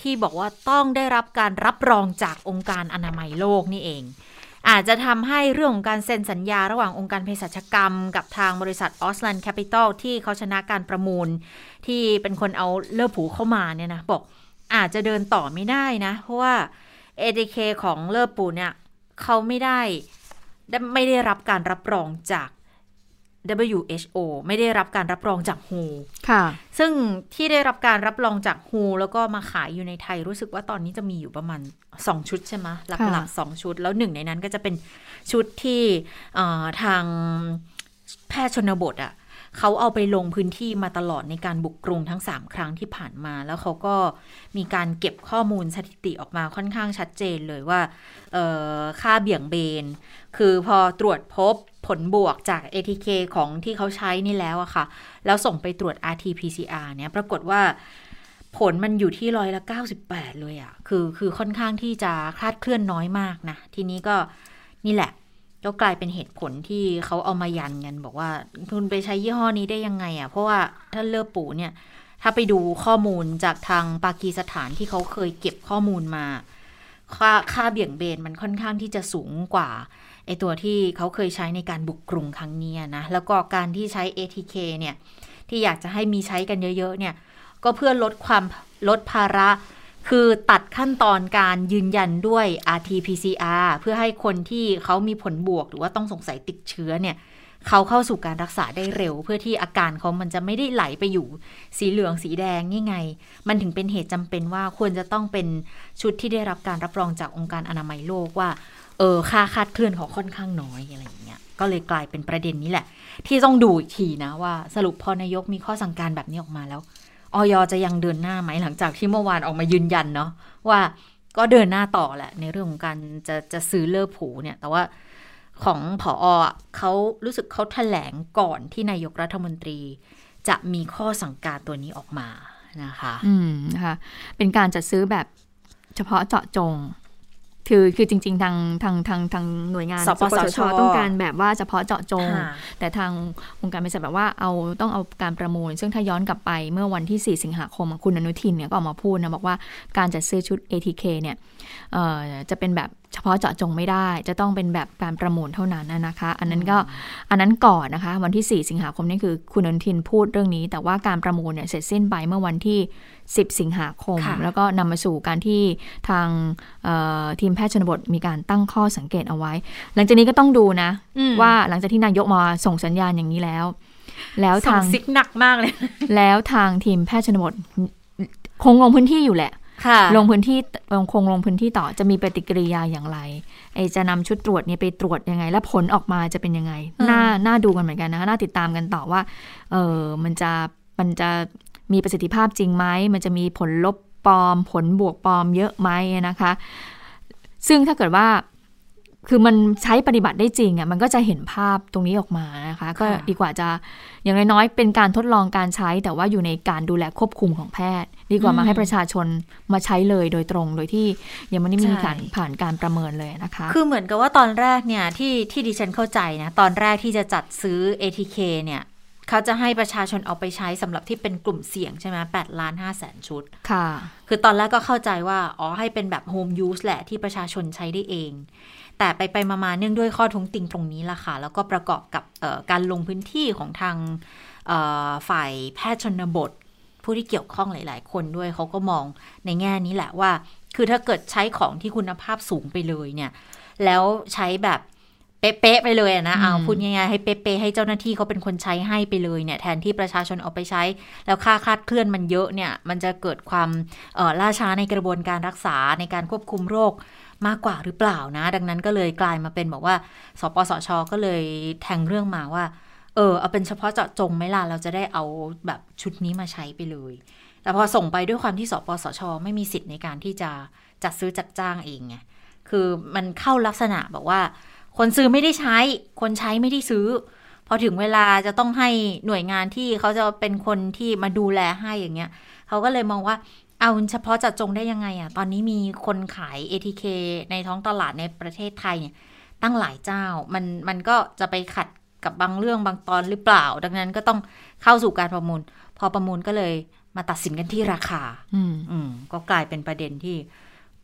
ที่บอกว่าต้องได้รับการรับรองจากองค์การอนามัยโลกนี่เอง อาจจะทำให้เรื่องของการเซ็นสัญญาระหว่างองค์การเภสัชกรรม กับทางบริษัทออสแลน d แคปิตอลที่เขาชนะการประมูล ที่เป็นคนเอาเล่อผู่เข้ามาเนี่ยนะ บอกอาจจะเดินต่อไม่ได้นะ เพราะว่า ATK ของเลือปูเนี่ยเขาไม่ได้ไม่ได้รับการรับรองจาก WHO ไม่ได้รับการรับรองจาก WHO ค่ะ ซึ่งที่ได้รับการรับรองจาก WHO แล้วก็มาขายอยู่ในไทยรู้สึกว่าตอนนี้จะมีอยู่ประมาณ 2 ชุดใช่ไหมหลักค่ะๆสองชุด แล้วหนึ่งในนั้นก็จะเป็นชุดที่เอ่อทางแพทย์ชนบทอะ่ะเขาเอาไปลงพื้นที่มาตลอดในการบุกกรุงทั้ง 3 ครั้งที่ผ่านมา แล้วเขาก็มีการเก็บข้อมูลสถิติออกมาค่อนข้างชัดเจนเลยว่าเอ่อค่าเบี่ยงเบน คือพอตรวจพบ ผลบวกจาก ATK ของที่เขาใช้นี่แล้วอะค่ะ แล้วส่งไปตรวจ RT-PCR เนี่ย ปรากฏว่าผลมันอยู่ที่ร้อยละ 98 เลยอะคือคือค่อนข้างที่จะคลาดเคลื่อนน้อยมากนะ ทีนี้ก็นี่แหละก็กลายเป็นเหตุผลที่เขาเอามายันกันบอกว่าคุณไปใช้ยี่ห้อนี้ได้ยังไงอะเพราะว่าถ้าเลือปูเนี่ย ถ้าไปดูข้อมูลจากทางปากีสถานที่เขาเคยเก็บข้อมูลมา ค่าค่าเบี่ยงเบนมันค่อนข้างที่จะสูงกว่า ไอตัวที่เขาเคยใช้ในการบุกกรุงครั้งเนี้ยนะ แล้วก็การที่ใช้ ATK เนี่ย ที่อยากจะให้มีใช้กันเยอะ ๆ เนี่ย ก็เพื่อลดความลดภาระ คือตัดขั้นตอนการยืนยันด้วย RT-PCR เพื่อให้คนที่เขามีผลบวก หรือว่าต้องสงสัยติดเชื้อเนี่ยเขาเข้าสู่การรักษาได้เร็ว เพื่อที่อาการเขามันจะไม่ได้ไหลไปอยู่ สีเหลืองสีแดงนี่ไง มันถึงเป็นเหตุจำเป็นว่าควรจะต้องเป็นชุดที่ได้รับการรับรองจากองค์การอนามัยโลกว่า ออค่าคาดเคลื่อนเขาค่อนข้างน้อยอะไรอย่างเงี้ยก็เลยกลายเป็นประเด็นนี้แหละ ที่ต้องดูอีกทีนะว่าสรุปพอนายกมีข้อสั่งการแบบนี้ออกมาแล้วออยจะยังเดินหน้าไหมหลังจากที่เมื่อวานออกมายืนยันเนาะว่าก็เดินหน้าต่อแหละ ในเรื่องของการจะจะซื้อเลิกผูเนี่ย แต่ว่าของผออเขารู้สึกเขาแถลงก่อนที่นายกรัฐมนตรี จะมีข้อสั่งการตัวนี้ออกมานะคะ อืมนะคะเป็นการจัดซื้อแบบเฉพาะเจาะจง คือคือจริง ๆ ทางทางทางทางหน่วยงานสปสชต้องการแบบว่าเฉพาะเจาะจงค่ะแต่ทางองค์การเภสัชแบบว่าเอาต้องเอาการประมูล ซึ่งถ้าย้อนกลับไปเมื่อวันที่ 4 สิงหาคมคุณอนุทินเนี่ยก็ออกมาพูดนะบอกว่าการจัดซื้อชุด ATK เนี่ยเอ่อจะเป็นแบบ เฉพาะเจาะจงไม่ได้ จะต้องเป็นแบบการประมูลเท่านั้นนะคะ อันนั้นก็อันนั้นก่อนนะคะ วันที่ 4 สิงหาคมนี่คือคุณอนุทินพูดเรื่องนี้ แต่ว่าการประมูลเนี่ยเสร็จสิ้นไปเมื่อวันที่ 10 สิงหาคมค่ะแล้วก็นำมาสู่การที่ทางเอ่อทีมแพทย์ชนบทมีการตั้งข้อสังเกตเอาไว้ หลังจากนี้ก็ต้องดูนะอืมว่าหลังจากที่นายกมาส่งสัญญาณอย่างนี้แล้ว แล้วส่ทางงซิกหนักมากเลย แล้วทางทีมแพทย์ชนบทคงลงพื้นที่อยู่แหละค่ะ ลงพื้นที่ลงคงลงพื้นที่ต่อจะมีปฏิกิริยาอย่างไรไอจะนำชุดตรวจเนี่ยไปตรวจยังไง แล้วผลออกมาจะเป็นยังไงอืมน่าน่าดูกันเหมือนกันนะคะน่าติดตามกันต่อว่าเออมันจะมันจะมีประสิทธิภาพจริงไหมมันจะมีผลลบปลอม ผลบวกปลอมเยอะไหมนะคะ ซึ่งถ้าเกิดว่า คือมันใช้ปฏิบัติได้จริงอะมันก็จะเห็นภาพตรงนี้ออกมานะคะ ก็ดีกว่าจะอย่างน้อยๆเป็นการทดลองการใช้ แต่ว่าอยู่ในการดูแลควบคุมของแพทย์ ดีกว่ามาให้ประชาชนมาใช้เลยโดยตรงโดยที่ยังไม่ได้มีการผ่านการประเมินเลยนะคะ คือเหมือนกับว่าตอนแรกเนี่ยที่ที่ดิฉันเข้าใจนะตอนแรกที่จะจัดซื้อ ATK เนี่ยเขาจะให้ประชาชนเอาไปใช้สำหรับที่เป็นกลุ่มเสี่ยงใช่ไหมแปดล้านห้าแสนชุด ค่ะ คือตอนแรกก็เข้าใจว่า อ๋อ ให้เป็นแบบโฮมยูสแหละที่ประชาชนใช้ได้เอง แต่ไปไปมาๆเนื่องด้วยข้อทุงติงตรงนี้ล่ะค่ะ แล้วก็ประกอบกับเอ่อการลงพื้นที่ของทางเอ่อฝ่ายแพทย์ชนบท ผู้ที่เกี่ยวข้องหลาย ๆ คนด้วยเขาก็มองในแง่นี้แหละว่า คือถ้าเกิดใช้ของที่คุณภาพสูงไปเลยเนี่ย แล้วใช้แบบเป๊ะๆไปเลยอะนะเอาอืมพูดง่ายๆให้เป๊ะๆให้เจ้าหน้าที่เขาเป็นคนใช้ให้ไปเลยเนี่ยแทนที่ประชาชนเอาไปใช้ แล้วค่าคลาดเคลื่อนมันเยอะเนี่ย มันจะเกิดความเอ่อล่าช้าในกระบวนการรักษาในการควบคุมโรค มากกว่าหรือเปล่านะ ดังนั้นก็เลยกลายมาเป็นบอกว่า สปสช ก็เลยแทงเรื่องมาว่า เออเอาเป็นเฉพาะเจาะจงไหมล่ะเราจะได้เอาแบบชุดนี้มาใช้ไปเลย แต่พอส่งไปด้วยความที่สปสช ไม่มีสิทธิ์ในการที่จะจัดซื้อจัดจ้างเองไงคือมันเข้าลักษณะแบบว่า คนซื้อไม่ได้ใช้ คนใช้ไม่ได้ซื้อ พอถึงเวลาจะต้องให้หน่วยงานที่เขาจะเป็นคนที่มาดูแลให้อย่างเงี้ยเขาก็เลยมองว่า เอาเฉพาะจัดจงได้ยังไงอะ่ะตอนนี้มีคนขาย ATK ในท้องตลาดในประเทศไทยเนี่ย ตั้งหลายเจ้า มันมันก็จะไปขัดกับบางเรื่องบางตอนหรือเปล่า ดังนั้นก็ต้องเข้าสู่การประมูล พอประมูลก็เลยมาตัดสินกันที่ราคา อืมอืมก็กลายเป็นประเด็นที่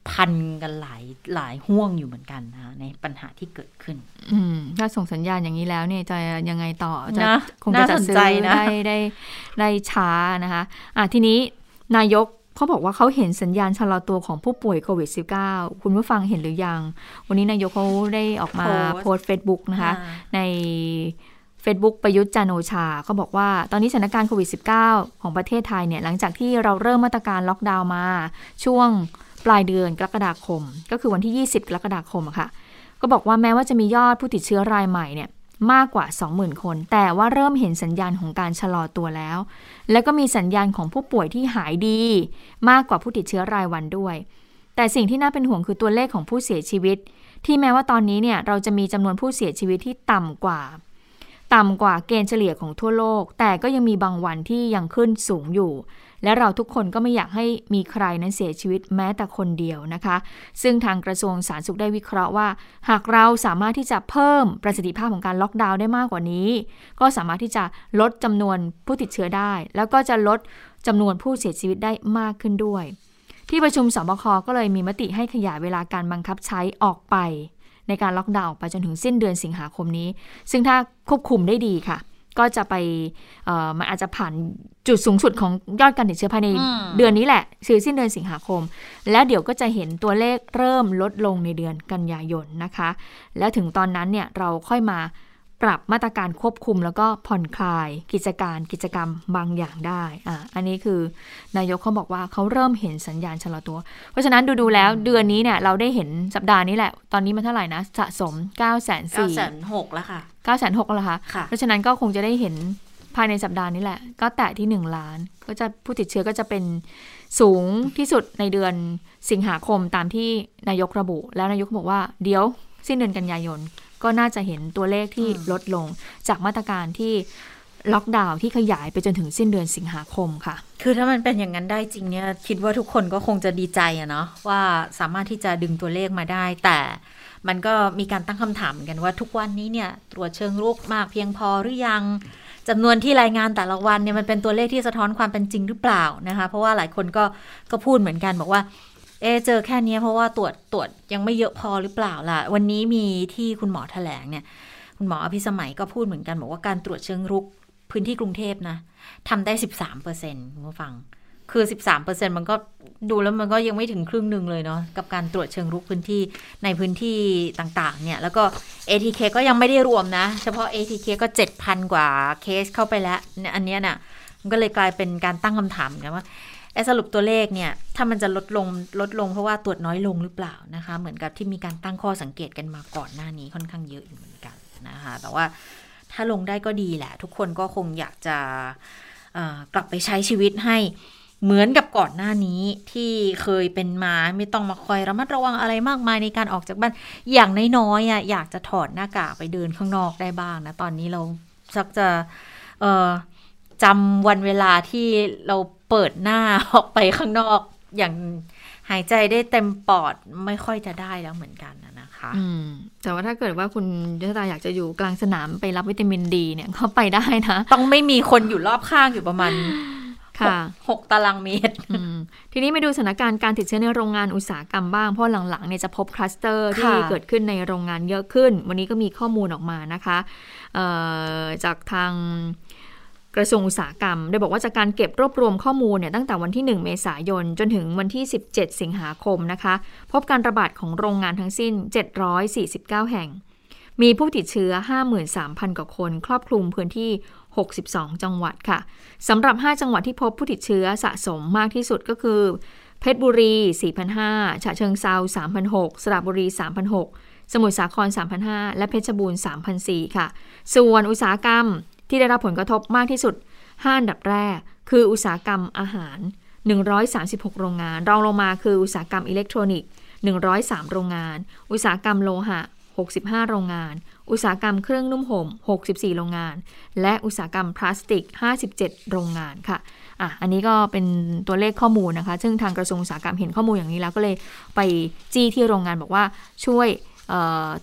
พันกันหลายหลายห่วงอยู่เหมือนกันนะในปัญหาที่เกิดขึ้น อืมถ้าส่งสัญญาณอย่างนี้แล้วเนี่ยจะยังไงต่อจะนะคงจะจัดซื้อน่าสนใจนะได้ได้ได้ช้านะคะ อะทีนี้นายก เขาบอกว่าเขาเห็นสัญญาณชะลอตัวของผู้ป่วยโควิด -19 คุณผู้ฟังเห็นหรือยัง วันนี้นายกเขาได้ออกมาโพสต์เฟซบุ๊กนะคะอ่าใน Facebook ประยุทธ์จันทร์โอชาเขาบอกว่าตอนนี้สถานการณ์โควิด -19 ของประเทศไทยเนี่ยหลังจากที่เราเริ่มมาตรการล็อกดาวน์มา ช่วงปลายเดือนกรกฎาคม ก็คือวันที่ 20 กรกฎาคมอะค่ะ ก็บอกว่าแม้ว่าจะมียอดผู้ติดเชื้อรายใหม่เนี่ย มากกว่า 20,000 คน แต่ว่าเริ่มเห็นสัญญาณของการชะลอตัวแล้ว และก็มีสัญญาณของผู้ป่วยที่หายดี มากกว่าผู้ติดเชื้อรายวันด้วย แต่สิ่งที่น่าเป็นห่วงคือตัวเลขของผู้เสียชีวิต ที่แม้ว่าตอนนี้เนี่ยเราจะมีจำนวนผู้เสียชีวิตที่ต่ำกว่า ต่ำกว่าเกณฑ์เฉลี่ยของทั่วโลก แต่ก็ยังมีบางวันที่ยังขึ้นสูงอยู่ และเราทุกคนก็ไม่อยากให้มีใครนั้นเสียชีวิตแม้แต่คนเดียวนะคะ ซึ่งทางกระทรวงสาธารณสุขได้วิเคราะห์ว่า หากเราสามารถที่จะเพิ่มประสิทธิภาพของการล็อกดาวน์ได้มากกว่านี้ ก็สามารถที่จะลดจำนวนผู้ติดเชื้อได้ แล้วก็จะลดจำนวนผู้เสียชีวิตได้มากขึ้นด้วย ที่ประชุมสบคก็เลยมีมติให้ขยายเวลาการบังคับใช้ออกไปในการล็อกดาวน์ออกไปจนถึงสิ้นเดือนสิงหาคมนี้ ซึ่งถ้าควบคุมได้ดีค่ะ ก็จะไปเอ่อมันอาจจะผ่านจุดสูงสุดของยอดการติดเชื้อภายในอืมเดือนนี้แหละคือสิ้นเดือนสิงหาคม แล้วเดี๋ยวก็จะเห็นตัวเลขเริ่มลดลงในเดือนกันยายนนะคะ แล้วถึงตอนนั้นเนี่ยเราค่อยมา ปรับมาตรการควบคุมแล้วก็ผ่อนคลายกิจการกิจกรรมบางอย่างได้อะอันนี้คือนายกเขาบอกว่าเขาเริ่มเห็นสัญญาณชะลอตัว เพราะฉะนั้นดูดูๆแล้วเดือนนี้เนี่ยเราได้เห็นสัปดาห์นี้แหละ ตอนนี้มันเท่าไหร่นะ สะสม 9 4 0 0 0เก้าแสนหกแล้วค่ะ9 6 0 0 0แล้วคะค่ะ เพราะฉะนั้นก็คงจะได้เห็นภายในสัปดาห์นี้แหละ ก็แตะที่ 1 ล้าน ก็จะผู้ติดเชื้อก็จะเป็นสูงที่สุดในเดือนสิงหาคมตามที่นายกระบุ แล้วนายกบอกว่าเดี๋ยวสิ้นเดือนกันยายน ก็น่าจะเห็นตัวเลขที่อืมลดลงจากมาตรการที่ล็อกดาวน์ที่ขยายไปจนถึงสิ้นเดือนสิงหาคมค่ะ คือถ้ามันเป็นอย่างนั้นได้จริงเนี่ย คิดว่าทุกคนก็คงจะดีใจอะเนาะว่าสามารถที่จะดึงตัวเลขมาได้ แต่มันก็มีการตั้งคำถามเหมือนกันว่าทุกวันนี้เนี่ยตรวจเชิงรุกมากเพียงพอหรือยังจำนวนที่รายงานแต่ละวันเนี่ยมันเป็นตัวเลขที่สะท้อนความเป็นจริงหรือเปล่านะคะ เพราะว่าหลายคนก็ก็พูดเหมือนกันบอกว่า เอเจอแค่เนี้ยเพราะว่าตรวจตรวจยังไม่เยอะพอหรือเปล่าล่ะ วันนี้มีที่คุณหมอแถลงเนี่ย คุณหมออภิสมัยก็พูดเหมือนกัน บอกว่าการตรวจเชิงรุกพื้นที่กรุงเทพนะทำได้สิบสามเปอร์เซ็นต์คุณผู้ฟัง คือสิบสามเปอร์เซ็นมันก็ดูแล้วมันก็ยังไม่ถึงครึ่งหนึ่งเลยเนาะกับการตรวจเชิงรุกพื้นที่ในพื้นที่ต่างๆ เนี่ย แล้วก็ ATK ก็ยังไม่ได้รวมนะ เฉพาะ ATK ก็เจ็ดพันกว่าเคสเข้าไปแล้วเนี่ยอันเนี้ยน่ะมันก็เลยกลายเป็นการตั้งคำถามนกันว่า สรุปตัวเลขเนี่ย ถ้ามันจะลดลงลดลงเพราะว่าตรวจน้อยลงหรือเปล่านะคะ เหมือนกับที่มีการตั้งข้อสังเกตกันมาก่อนหน้านี้ค่อนข้างเยอะอยู่เหมือนกันนะคะ แต่ว่าถ้าลงได้ก็ดีแหละ ทุกคนก็คงอยากจะกลับไปใช้ชีวิตให้เหมือนกับก่อนหน้านี้ที่เคยเป็นมาไม่ต้องมาคอยระมัดระวังอะไรมากมายในการออกจากบ้านอย่างน้อยๆอะอยากจะถอดหน้ากากไปเดินข้างนอกได้บ้างนะ ตอนนี้เราสักจะจำวันเวลาที่เรา เปิดหน้าออกไปข้างนอกอย่างหายใจได้เต็มปอดไม่ค่อยจะได้แล้วเหมือนกันนะคะอืมแต่ว่าถ้าเกิดว่าคุณยศตาอยากจะอยู่กลางสนามไปรับวิตามินดีเนี่ยก็ไปได้นะ ต้องไม่มีคนอยู่รอบข้างอยู่ประมาณค่ะหกตารางเมตร ทีนี้มาดูสถานการณ์การติดเชื้อในโรงงานอุตสาหกรรมบ้าง เพราะหลังๆเนี่ยจะพบคลัสเตอร์ที่เกิดขึ้นในโรงงานเยอะขึ้น วันนี้ก็มีข้อมูลออกมานะคะจากทาง กระทรวงอุตสาหกรรมได้บอกว่าจากการเก็บรวบรวมข้อมูลเนี่ยตั้งแต่วันที่ 1 เมษายน จนถึงวันที่ 17 สิงหาคมนะคะ พบการระบาดของโรงงานทั้งสิ้น 749 แห่ง มีผู้ติดเชื้อ 53,000 กว่าคน ครอบคลุมพื้นที่ 62 จังหวัดค่ะสำหรับ 5 จังหวัดที่พบผู้ติดเชื้อสะสมมากที่สุดก็คือ เพชรบุรี4,500ฉะเชิงเซา3,600สระบุรี3,600สมุทรสาคร3,500และเพชรบูรณ์3,400ค่ะ ส่วนอุตสาหกรรม ที่ได้รับผลกระทบมากที่สุด5อันดับแรก คืออุตสาหกรรมอาหาร 136 โรงงาน รองลงมาคืออุตสาหกรรมอิเล็กทรอนิกส์ 103 โรงงาน อุตสาหกรรมโลหะ 65 โรงงาน อุตสาหกรรมเครื่องนุ่งห่ม 64 โรงงาน และอุตสาหกรรมพลาสติก 57 โรงงานค่ะอะ อันนี้ก็เป็นตัวเลขข้อมูลนะคะ ซึ่งทางกระทรวงอุตสาหกรรมเห็นข้อมูลอย่างนี้แล้วก็เลยไปจี้ที่โรงงานบอกว่าช่วย